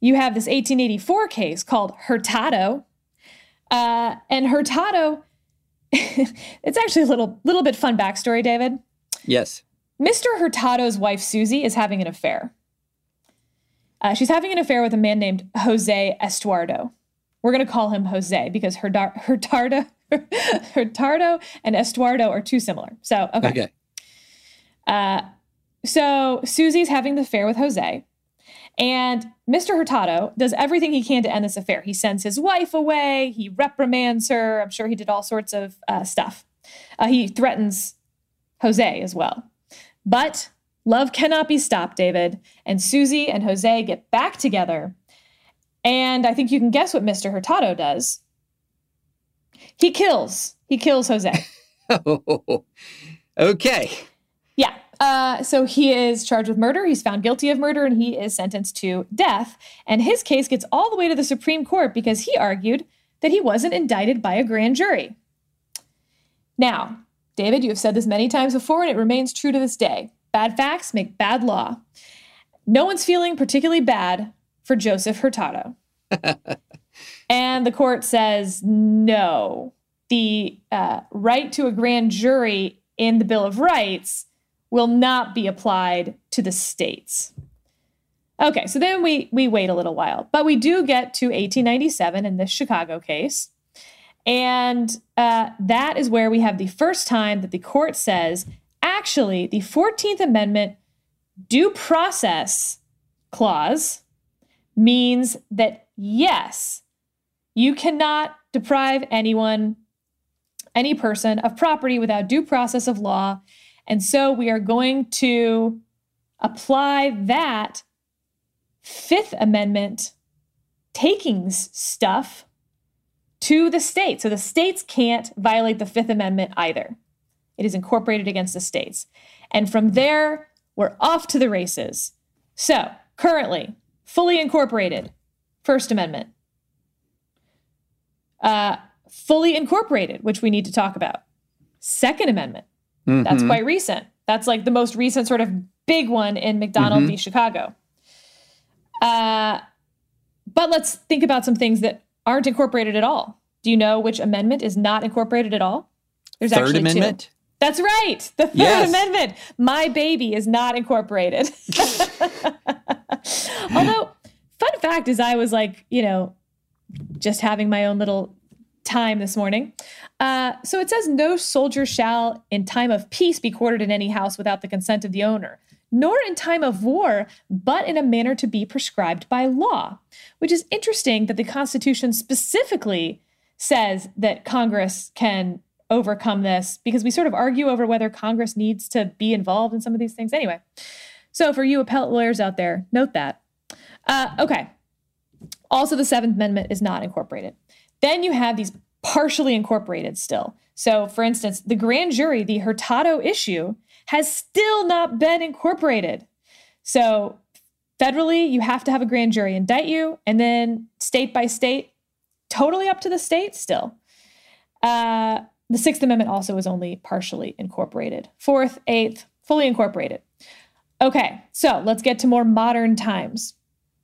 you have this 1884 case called Hurtado. Uh, and Hurtado, [LAUGHS] it's actually a little, little bit fun backstory, David. Yes. Mr. Hurtado's wife, Susie, is having an affair. Uh, she's having an affair with a man named Jose Estuardo. We're going to call him Jose because Hurtar- [LAUGHS] Hurtado, Hurtado and Estuardo are too similar. So, okay. Okay. Uh, so Susie's having the affair with Jose. And Mr. Hurtado does everything he can to end this affair. He sends his wife away, he reprimands her. I'm sure he did all sorts of uh, stuff. Uh, he threatens Jose as well. But love cannot be stopped, David. And Susie and Jose get back together. And I think you can guess what Mr. Hurtado does. He kills. He kills Jose. [LAUGHS] okay. Yeah. Uh, so he is charged with murder. He's found guilty of murder and he is sentenced to death. And his case gets all the way to the Supreme Court because he argued that he wasn't indicted by a grand jury. Now, David, you have said this many times before and it remains true to this day. Bad facts make bad law. No one's feeling particularly bad for Joseph Hurtado. [LAUGHS] and the court says no. The uh, right to a grand jury in the Bill of Rights will not be applied to the states. Okay, so then we we wait a little while, but we do get to 1897 in this Chicago case, and uh, that is where we have the first time that the court says, actually, the 14th Amendment due process clause means that yes, you cannot deprive anyone, any person of property without due process of law. And so we are going to apply that Fifth Amendment takings stuff to the state. So the states can't violate the Fifth Amendment either. It is incorporated against the states. And from there, we're off to the races. So currently, fully incorporated First Amendment. Uh, fully incorporated, which we need to talk about. Second Amendment. That's Mhm. quite recent. That's like the most recent sort of big one in McDonald Mhm. v. Chicago. Uh, but let's think about some things that aren't incorporated at all. Do you know which amendment is not incorporated at all? There's Third actually two. Amendment. That's right. The Third Yes. Amendment. My baby is not incorporated. [LAUGHS] Although, fun fact is, I was like, you know, just having my own little time this morning. Uh, so it says, no soldier shall in time of peace be quartered in any house without the consent of the owner, nor in time of war, but in a manner to be prescribed by law, which is interesting that the Constitution specifically says that Congress can overcome this because we sort of argue over whether Congress needs to be involved in some of these things. Anyway, so for you appellate lawyers out there, note that. Uh, okay. Also, the Seventh Amendment is not incorporated. Then you have these partially incorporated still. So, for instance, the grand jury, the Hurtado issue, has still not been incorporated. So, federally, you have to have a grand jury indict you, and then state by state, totally up to the state still. Uh, the Sixth Amendment also is only partially incorporated. Fourth, eighth, fully incorporated. Okay, so let's get to more modern times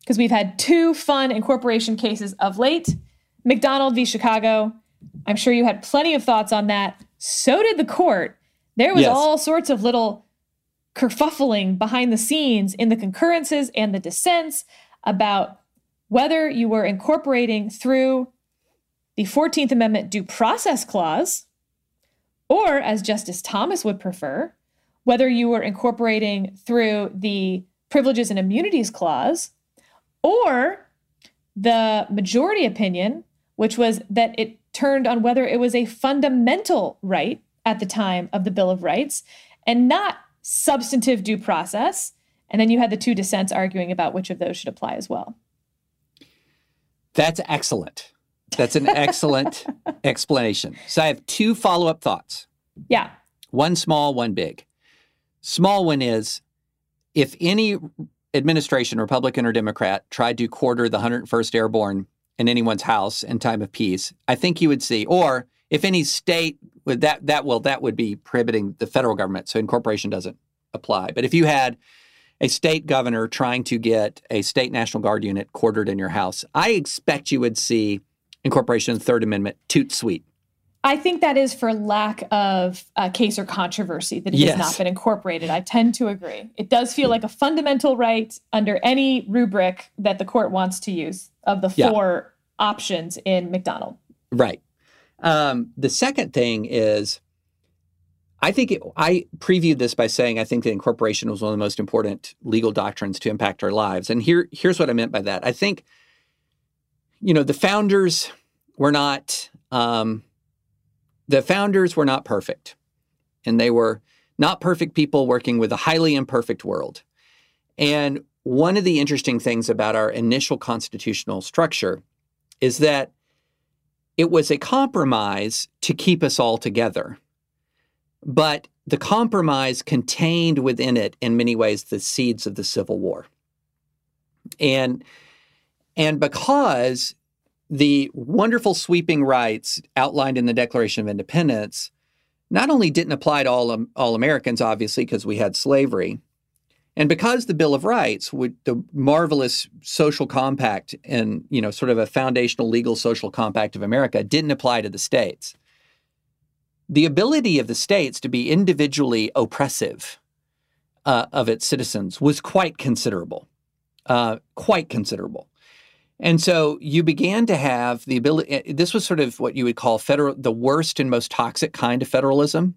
because we've had two fun incorporation cases of late McDonald v. Chicago. I'm sure you had plenty of thoughts on that. So did the court. There was Yes. all sorts of little kerfuffling behind the scenes in the concurrences and the dissents about whether you were incorporating through the 14th Amendment Due Process Clause, or as Justice Thomas would prefer, whether you were incorporating through the Privileges and Immunities Clause, or the majority opinion, which was that it turned on whether it was a fundamental right at the time of the Bill of Rights and not substantive due process. And then you had the two dissents arguing about which of those should apply as well. That's excellent. That's an excellent [LAUGHS] explanation. So I have two follow up thoughts. Yeah. One small, one big. Small one is if any administration, Republican or Democrat, tried to quarter the 101st Airborne in anyone's house in time of peace, I think you would see, or if any state that that well that would be prohibiting the federal government, so incorporation doesn't apply. But if you had a state governor trying to get a state National Guard unit quartered in your house, I expect you would see incorporation of the Third Amendment toot sweet. I think that is for lack of uh, case or controversy that it Yes. has not been incorporated. I tend to agree. It does feel like a fundamental right under any rubric that the court wants to use of the Yeah. four options in McDonald. Right. Um, the second thing is, I think it, I previewed this by saying I think that incorporation was one of the most important legal doctrines to impact our lives, and here here's what I meant by that. I think, you know, the founders were not um, the founders were not perfect, and they were not perfect people working with a highly imperfect world. And one of the interesting things about our initial constitutional structure is that it was a compromise to keep us all together. But the compromise contained within it, in many ways, the seeds of the Civil War. And, and because the wonderful sweeping rights outlined in the Declaration of Independence not only didn't apply to all, all Americans, obviously, because we had slavery, and because the Bill of Rights, would, the marvelous social compact and you know sort of a foundational legal social compact of America, didn't apply to the states. The ability of the states to be individually oppressive uh, of its citizens was quite considerable, uh, quite considerable. And so you began to have the ability. This was sort of what you would call federal, the worst and most toxic kind of federalism.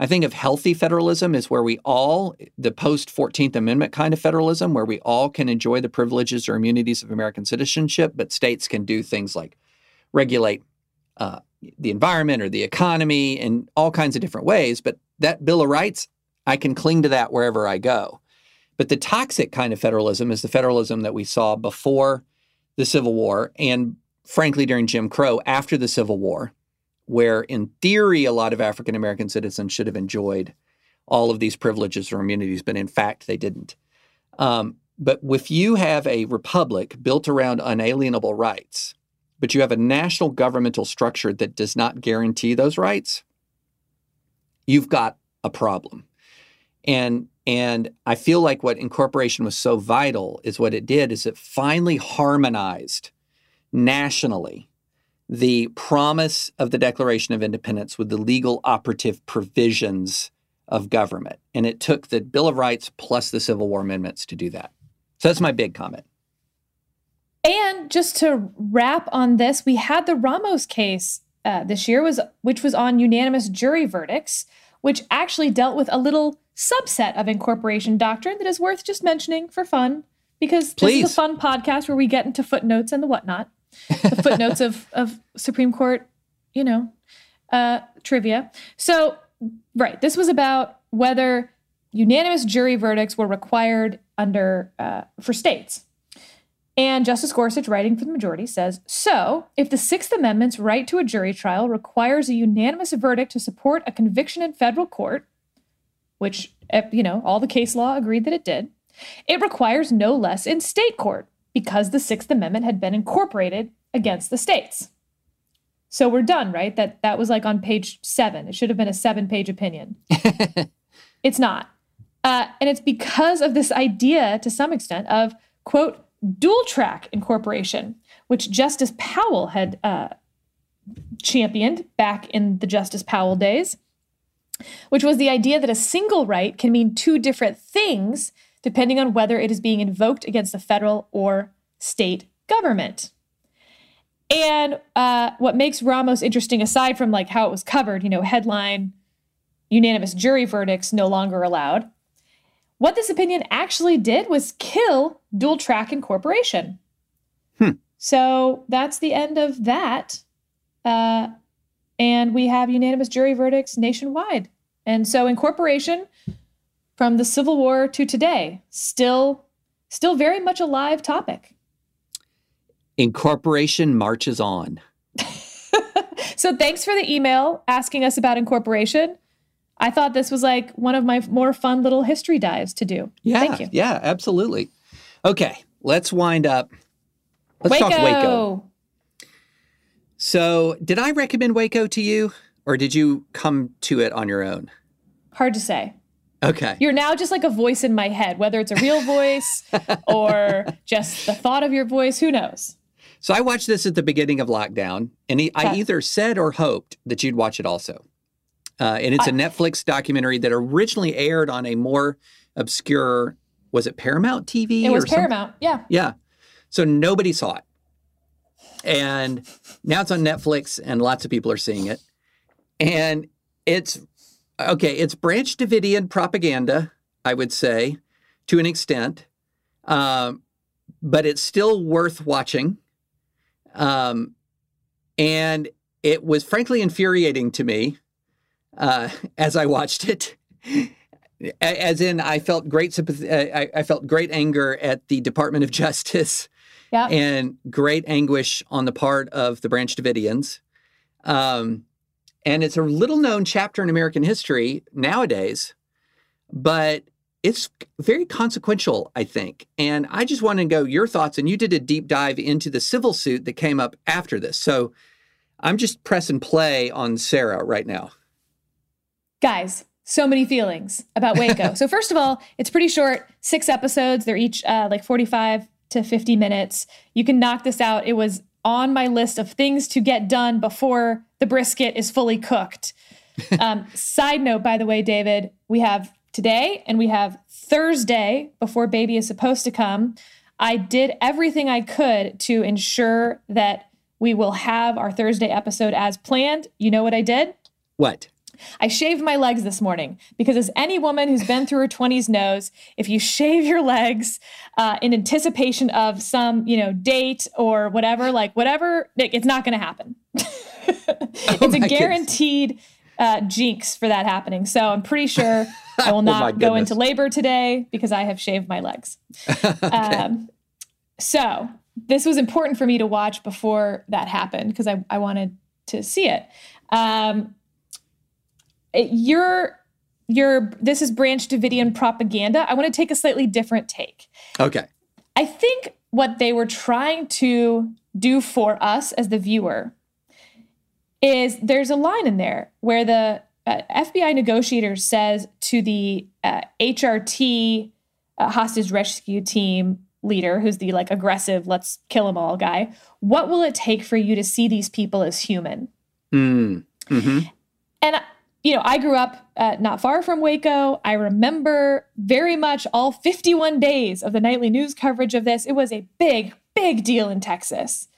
I think of healthy federalism is where we all, the post 14th Amendment kind of federalism, where we all can enjoy the privileges or immunities of American citizenship, but states can do things like regulate uh, the environment or the economy in all kinds of different ways. But that Bill of Rights, I can cling to that wherever I go. But the toxic kind of federalism is the federalism that we saw before the Civil War and, frankly, during Jim Crow after the Civil War where in theory a lot of African American citizens should have enjoyed all of these privileges or immunities, but in fact they didn't. Um, but if you have a republic built around unalienable rights, but you have a national governmental structure that does not guarantee those rights, you've got a problem. And and I feel like what incorporation was so vital is what it did is it finally harmonized nationally the promise of the Declaration of Independence with the legal operative provisions of government. And it took the Bill of Rights plus the Civil War amendments to do that. So that's my big comment. And just to wrap on this, we had the Ramos case uh, this year, was which was on unanimous jury verdicts, which actually dealt with a little subset of incorporation doctrine that is worth just mentioning for fun, because this is a fun podcast where we get into footnotes and the whatnot, the [LAUGHS] footnotes of of Supreme Court, you know, uh, trivia. So, right, this was about whether unanimous jury verdicts were required under uh, for states. And Justice Gorsuch, writing for the majority, says So, if the Sixth Amendment's right to a jury trial requires a unanimous verdict to support a conviction in federal court, which, eh, you know, all the case law agreed that it did, it requires no less in state court because the Sixth Amendment had been incorporated against the states. So we're done, right? That that was like on page seven. It should have been a seven-page opinion. [LAUGHS] it's not, uh, and it's because of this idea, to some extent, of quote dual track incorporation, which Justice Powell had uh, championed back in the Justice Powell days, which was the idea that a single right can mean two different things depending on whether it is being invoked against the federal or state government. And uh, what makes Ramos interesting, aside from like how it was covered, you know, headline, unanimous jury verdicts no longer allowed. What this opinion actually did was kill dual track incorporation. Hmm. So that's the end of that. Uh, and we have unanimous jury verdicts nationwide. And so incorporation from the Civil War to today, still still very much a live topic. Incorporation marches on. [LAUGHS] so thanks for the email asking us about incorporation. I thought this was like one of my more fun little history dives to do. Yeah, Thank you. Yeah, absolutely. Okay, let's wind up. Let's Waco. talk Waco. So, did I recommend Waco to you, or did you come to it on your own? Hard to say. Okay. You're now just like a voice in my head, whether it's a real [LAUGHS] voice or just the thought of your voice. Who knows? So I watched this at the beginning of lockdown, and he, I either said or hoped that you'd watch it also. Uh, and it's a Netflix documentary that originally aired on a more obscure, was it Paramount TV? It was Paramount. Yeah. Yeah. So nobody saw it. And now it's on Netflix and lots of people are seeing it. And it's okay, it's Branch Davidian propaganda, I would say, to an extent. Um, but it's still worth watching. Um, and it was frankly infuriating to me uh, as I watched it. As in, I felt great sympathy. uh, I, I felt great anger at the Department of Justice Yeah. and great anguish on the part of the Branch Davidians. Um, and it's a little known chapter in American history nowadays, but it's very consequential, I think. And I just want to go your thoughts. And you did a deep dive into the civil suit that came up after this. So I'm just pressing play on Sarah right now. Guys, so many feelings about Waco. [LAUGHS] so, first of all, it's pretty short six episodes. They're each uh, like 45 to 50 minutes. You can knock this out. It was on my list of things to get done before the brisket is fully cooked. [LAUGHS] Um, side note, by the way, David, we have today and we have Thursday before baby is supposed to come. I did everything I could to ensure that we will have our Thursday episode as planned. You know what I did? What? I shaved my legs this morning because, as any woman who's been through her 20s knows, if you shave your legs uh, in anticipation of some, you know, date or whatever, like whatever, it's not going to happen. [LAUGHS] it's a Oh goodness. guaranteed uh, jinx for that happening. So I'm pretty sure I will [LAUGHS] Oh not go into labor today because I have shaved my legs. [LAUGHS] um, so this was important for me to watch before that happened because I, I wanted to see it. Um, it- your your this is Branch Davidian propaganda. I want to take a slightly different take. Okay. I think what they were trying to do for us as the viewer is there's a line in there where the uh, FBI negotiator says to the uh, HRT uh, hostage rescue team leader, who's the like aggressive, let's kill them all guy, what will it take for you to see these people as human? Mm. hmm And you know, I grew up uh, not far from Waco. I remember very much all 51 days of the nightly news coverage of this. It was a big, big deal in Texas,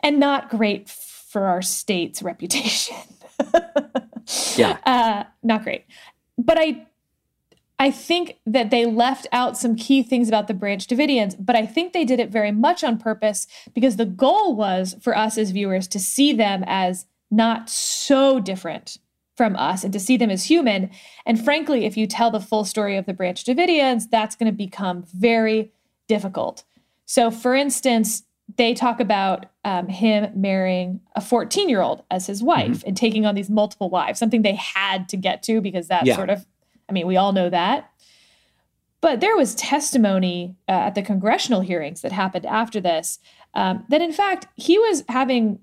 and not great for our state's [LAUGHS] reputation. Yeah. uh, not great. But I, I think that they left out some key things about the Branch Davidians. But I think they did it very much on purpose because the goal was for us as viewers to see them as not so different from us and to see them as human. And frankly, if you tell the full story of the Branch Davidians, that's going to become very difficult. So, for instance, they talk about um, him marrying a 14 year old as his wife and taking on these multiple wives, something they had to get to because that Yeah. sort of, I mean, we all know that. But there was testimony uh, at the congressional hearings that happened after this um, that, in fact, he was having,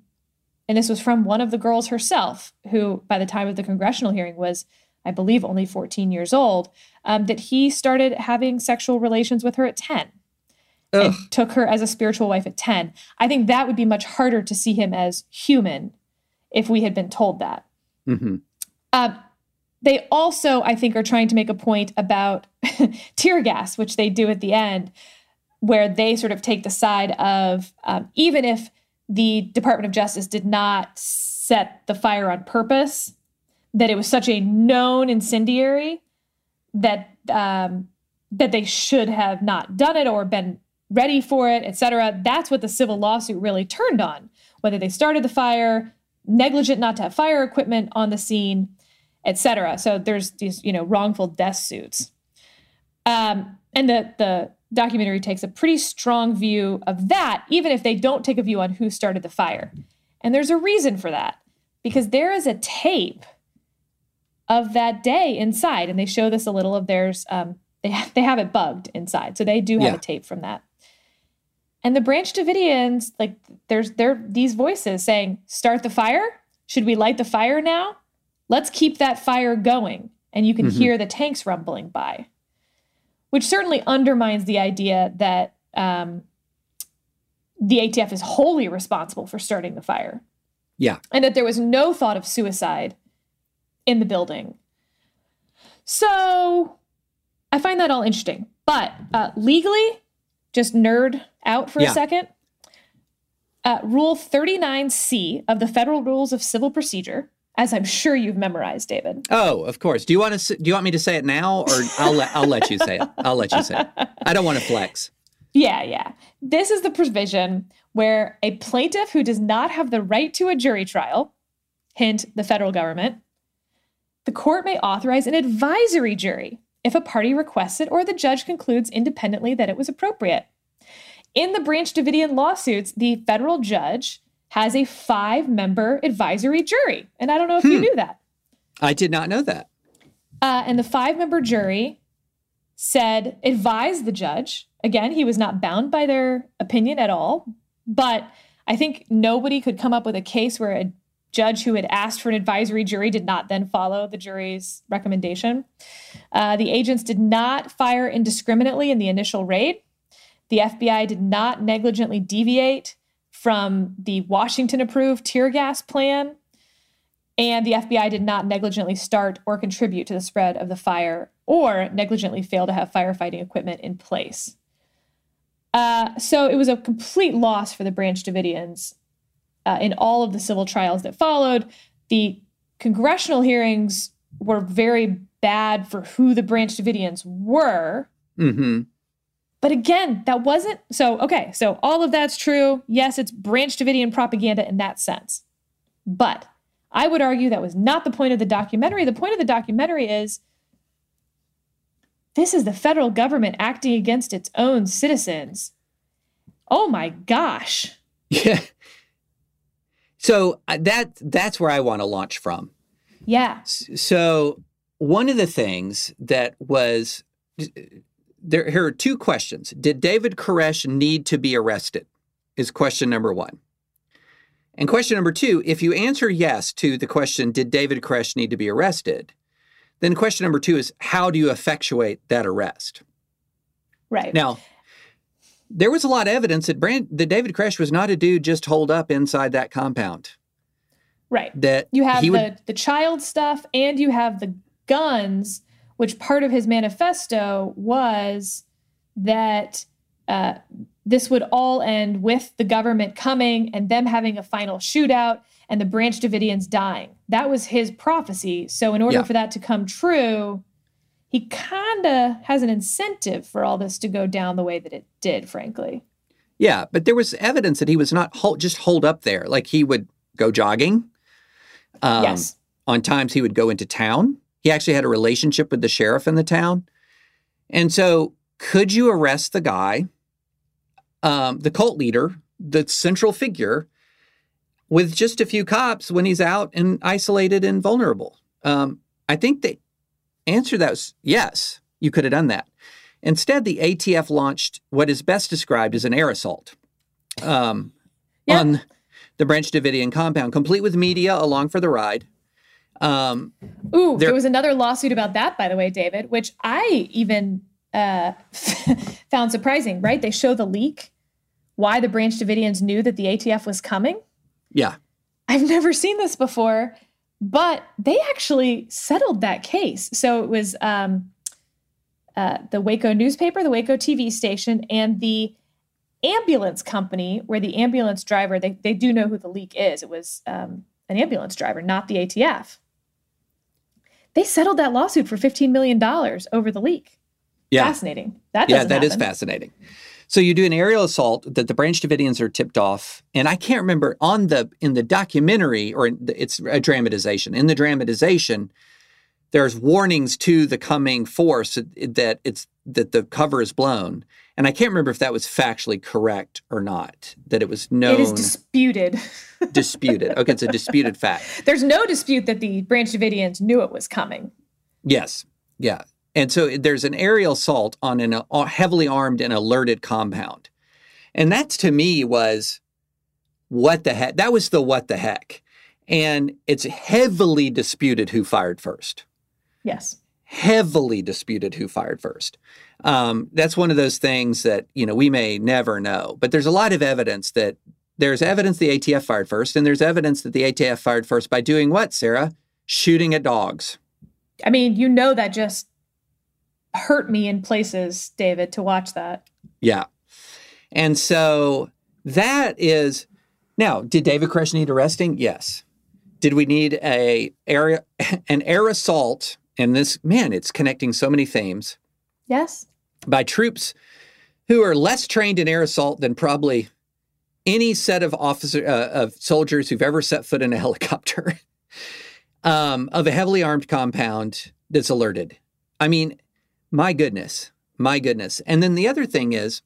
and this was from one of the girls herself, who by the time of the congressional hearing was, I believe, only 14 years old, um, that he started having sexual relations with her at 10 Ugh. and took her as a spiritual wife at 10. I think that would be much harder to see him as human if we had been told that. hmm Um, they also, I think, are trying to make a point about [LAUGHS] tear gas, which they do at the end, where they sort of take the side of um, even if the Department of Justice did not set the fire on purpose, that it was such a known incendiary that um, that they should have not done it or been ready for it, et cetera. That's what the civil lawsuit really turned on. Whether they started the fire, negligent not to have fire equipment on the scene, et cetera. So there's these, you know, wrongful death suits. Um, and the the documentary takes a pretty strong view of that, even if they don't take a view on who started the fire. And there's a reason for that, because there is a tape of that day inside, and they show this a little of theirs. Um, [LAUGHS] they they have it bugged inside, so they do have Yeah. a tape from that. And the Branch Davidians, like there's there these voices saying, "Start the fire. Should we light the fire now? Let's keep that fire going." And you can Mhm. hear the tanks rumbling by, which certainly undermines the idea that um, the ATF is wholly responsible for starting the fire Yeah. and that there was no thought of suicide in the building. So I find that all interesting. But uh, legally, just nerd out for Yeah. a second. Uh, Rule 39C of the Federal Rules of Civil Procedure, as I'm sure you've memorized, David. Oh, of course. Do you want to? Do you want me to say it now, or I'll let I'll let you say it. I'll let you say it. I don't want to flex. Yeah, yeah. This is the provision where a plaintiff who does not have the right to a jury trial, hint, the federal government, the court may authorize an advisory jury if a party requests it or the judge concludes independently that it was appropriate. In the Branch Davidian lawsuits, the federal judge has a five member advisory jury. And I don't know if you knew that. I did not know that. Uh, and the five member jury said, advised the judge. Again, he was not bound by their opinion at all. But I think nobody could come up with a case where a judge who had asked for an advisory jury did not then follow the jury's recommendation. Uh, the agents did not fire indiscriminately in the initial raid. The FBI did not negligently deviate from the Washington approved tear gas plan. And the FBI did not negligently start or contribute to the spread of the fire or negligently fail to have firefighting equipment in place. Uh, so it was a complete loss for the Branch Davidians uh, in all of the civil trials that followed. The congressional hearings were very bad for who the Branch Davidians were. hmm But again, that wasn't so. Okay, so all of that's true. Yes, it's Branch Davidian propaganda in that sense. But I would argue that was not the point of the documentary. The point of the documentary is this is the federal government acting against its own citizens. Oh my gosh. Yeah. So uh, that that's where I want to launch from. Yeah. So one of the things that was there here are two questions. Did David Koresh need to be arrested? Is question number one. And question number two, if you answer yes to the question, did David Koresh need to be arrested? Then question number two is how do you effectuate that arrest? Right. Now, there was a lot of evidence that Brand, that David Koresh was not a dude just holed up inside that compound. right. That You have the, would, the child stuff and you have the guns, which part of his manifesto was that uh, this would all end with the government coming and them having a final shootout and the Branch Davidians dying. That was his prophecy. So, in order Yeah. for that to come true, he kind of has an incentive for all this to go down the way that it did, frankly. yeah, but there was evidence that he was not hol- just holed up there. Like he would go jogging. Um, yes. On times he would go into town. He actually had a relationship with the sheriff in the town. And so, could you arrest the guy, um, the cult leader, the central figure, with just a few cops when he's out and isolated and vulnerable? Um, I think the answer to that was yes, you could have done that. Instead, the ATF launched what is best described as an air assault um, Yeah. on the Branch Davidian compound, complete with media along for the ride. Um, Ooh, There- was another lawsuit about that, by the way, David, which I even uh, [LAUGHS] found surprising, right? They show the leak, why the Branch Davidians knew that the ATF was coming. yeah, I've never seen this before, but they actually settled that case. So it was um, uh, the Waco newspaper, the Waco TV station, and the ambulance company where the ambulance driver, they, they do know who the leak is. It was um, an ambulance driver, not the ATF. They settled that lawsuit for $15 million over the leak. Yeah. Fascinating. That yeah, that is happen. fascinating. So you do an aerial assault that the Branch Davidians are tipped off, and I can't remember on the in the documentary or in the, it's a dramatization. In the dramatization, there's warnings to the coming force that it's that the cover is blown, and I can't remember if that was factually correct or not. That it was known It is disputed. [LAUGHS] disputed. Okay, it's a disputed fact. There's no dispute that the Branch Davidians knew it was coming. Yes. Yeah. And so there's an aerial assault on an a heavily armed and alerted compound. And that to me was what the heck? That was the what the heck. And it's heavily disputed who fired first. Yes. Heavily disputed who fired first. Um, that's one of those things that, you know, we may never know. But there's a lot of evidence that there's evidence the ATF fired first, and there's evidence that the ATF fired first by doing what, Sarah? Shooting at dogs. I mean, you know that just hurt me in places, David, to watch that. Yeah. And so that is now, did David Koresh need arresting? Yes. Did we need a area an air assault? And this man, it's connecting so many themes Yes. By troops who are less trained in air assault than probably any set of officer uh, of soldiers who've ever set foot in a [LAUGHS] helicopter um, of a heavily armed compound that's alerted. I mean, my goodness, my goodness. And then the other thing is,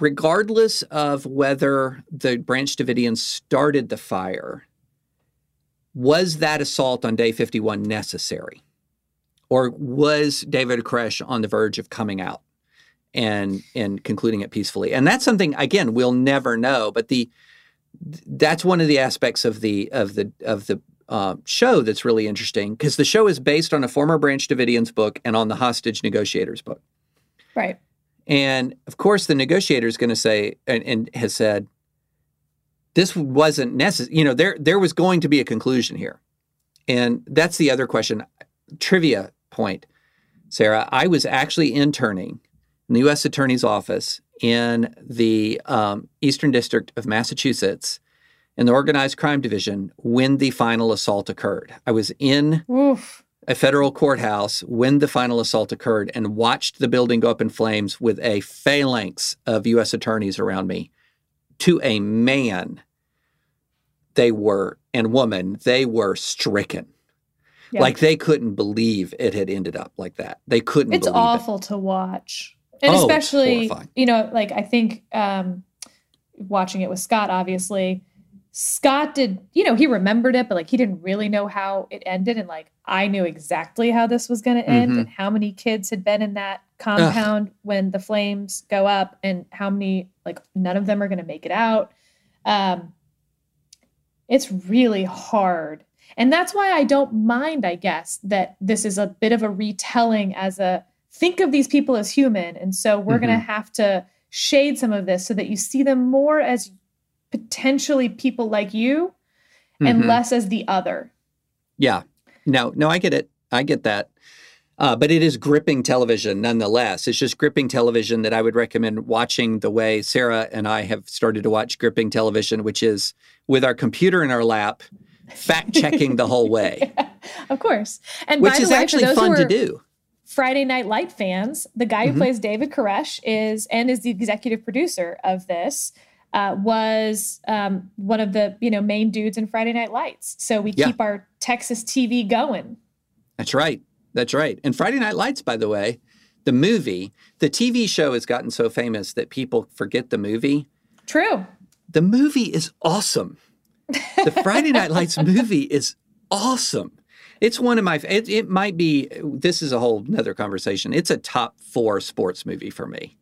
regardless of whether the Branch Davidians started the fire, was that assault on day 51 necessary? Or was David Koresh on the verge of coming out and and concluding it peacefully? And that's something again we'll never know. But the that's one of the aspects of the of the of the uh, show that's really interesting because the show is based on a former Branch Davidians book and on the hostage negotiators book. Right. And of course, the negotiator is going to say and, and has said this wasn't necessary. You know, there there was going to be a conclusion here, and that's the other question. Trivia point, Sarah. I was actually interning in the U.S. Attorney's Office in the um, Eastern District of Massachusetts in the Organized Crime Division when the final assault occurred. I was in Oof. a federal courthouse when the final assault occurred and watched the building go up in flames with a phalanx of U.S. attorneys around me. To a man, they were, and woman, they were stricken. Yeah. Like they couldn't believe it had ended up like that. They couldn't it's believe it. awful to watch. And Oh, especially, you know, like I think um, watching it with Scott, obviously, Scott did, you know, he remembered it, but like he didn't really know how it ended. And like I knew exactly how this was going to end Mhm. and how many kids had been in that compound when the flames go up and how many, like, none of them are going to make it out. Um, it's really hard. And that's why I don't mind, I guess, that this is a bit of a retelling as a think of these people as human. And so we're going to have to shade some of this so that you see them more as potentially people like you and Mhm. less as the other. Yeah. No, no, I get it. I get that. Uh, but it is gripping television nonetheless. It's just gripping television that I would recommend watching the way Sarah and I have started to watch gripping television, which is with our computer in our lap, fact checking the whole way, [LAUGHS] Of course. And which by the is way, actually fun to do. Friday Night Light fans, the guy who Mhm. plays David Koresh is and is the executive producer of this. Uh, was um, one of the you know main dudes in Friday Night Lights, so we Yeah. keep our Texas TV going. That's right. That's right. And Friday Night Lights, by the way, the movie, the TV show has gotten so famous that people forget the movie. True. The movie is awesome. The Friday Night Lights [LAUGHS] movie is awesome. It's one of my. It, it might be. This is a whole nother conversation. It's a top four sports movie for me,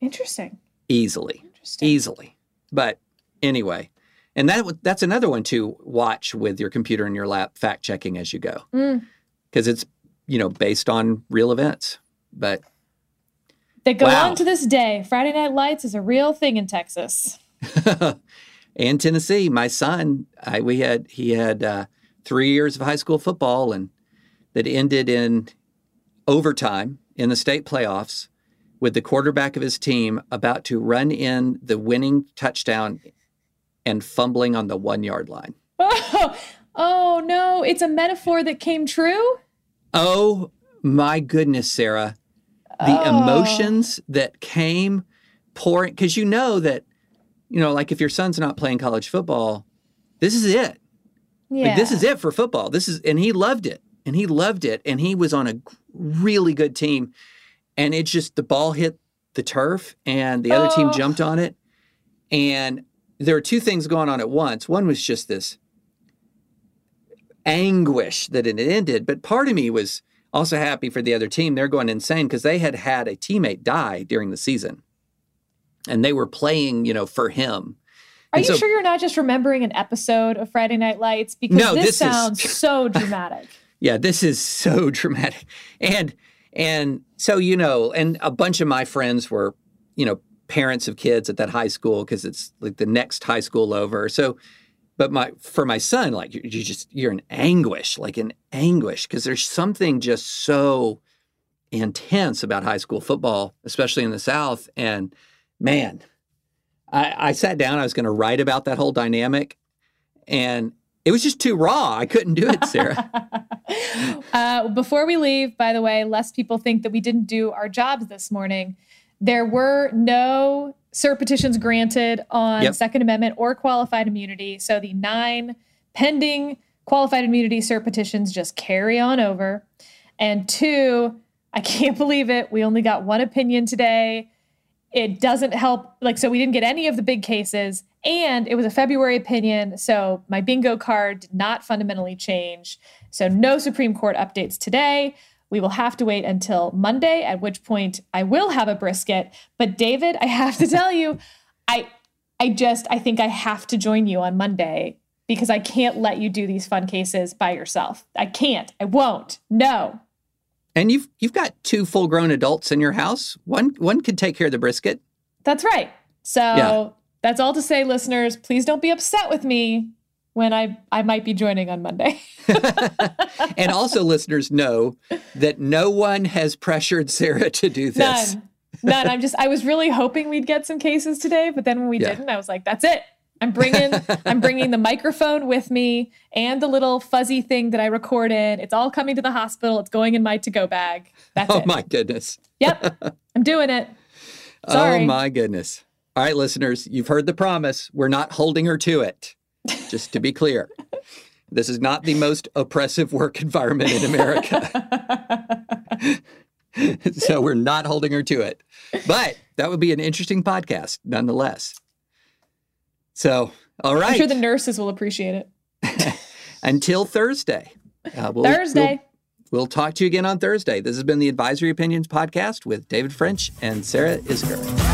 Interesting. easily, Interesting. easily. But anyway, and that that's another one to watch with your computer in your lap, fact checking as you go, Mm. because it's you know based on real events. But That go Wow. on to this day. Friday Night Lights is a real thing in Texas. [LAUGHS] and Tennessee, my son, I, we had he had uh, three years of high school football, and that ended in overtime in the state playoffs. with the quarterback of his team about to run in the winning touchdown and fumbling on the one yard line. Oh, [LAUGHS] oh no, it's a metaphor that came true? Oh my goodness, Sarah. The Oh. emotions that came pouring, because you know that, you know, like if your son's not playing college football, this is it. Yeah. Like this is it for football. This is, and he loved it. And he loved it. And he was on a really good team. And it just, the ball hit the turf and the other team Oh. jumped on it. And there were two things going on at once. One was just this anguish that it ended. But part of me was also happy for the other team. They're going insane because they had had a teammate die during the season. And they were playing, you know, for him. Are And you so- sure you're not just remembering an episode of Friday Night Lights? Because No, this, this is- sounds [LAUGHS] so dramatic. Yeah, this is so [LAUGHS] dramatic. And and so you know, and a bunch of my friends were, you know, parents of kids at that high school because it's like the next high school over. So but my for my son like you, you just you're in anguish, like in anguish because there's something just so intense about high school football, especially in the South and man, I, I sat down I was going to write about that whole dynamic and it was just too raw. I couldn't do it, Sarah. [LAUGHS] uh, before we leave, by the way, lest people think that we didn't do our jobs this morning, there were no cert petitions granted on Yep. Second Amendment or qualified immunity. So the nine pending qualified immunity cert petitions just carry on over. And two, I can't [LAUGHS] believe it. We only got one opinion today. It doesn't help. Like, so we didn't get any of the big cases. And it was a February opinion. So my bingo card did not fundamentally change. So no Supreme Court updates today. We will have to wait until Monday, at which point I will have a brisket. But David, I have to tell you, I I just I think I have to join you on Monday because I can't let you do these fun cases by yourself. I can't. I won't. No. And you've you've got two full grown adults in your house. One one could take care of the brisket. That's right. So Yeah. that's all to say, listeners. Please don't be upset with me when I I might be joining on Monday. [LAUGHS] [LAUGHS] And also listeners know that no one has pressured Sarah to do this. None. None. I'm just I was really hoping we'd get some cases today, but then when we Yeah. didn't, I was like, that's it. I'm bringing I'm bringing the microphone with me and the little fuzzy thing that I record in. It's all coming to the hospital. It's going in my to-go bag. That's Oh it. my goodness. Yep. I'm doing it. Sorry. Oh my goodness. All right, listeners, you've heard the promise. We're not holding her to it. Just to be clear. This is not the most oppressive work [LAUGHS] environment in America. [LAUGHS] so we're not holding her to it. But that would be an interesting podcast nonetheless. So, all right. I'm sure the nurses will appreciate it. [LAUGHS] Until Thursday. Uh, we'll- Thursday. We'll, we'll talk to you again on Thursday. This has been the Advisory Opinions Podcast with David French and Sarah Isgur.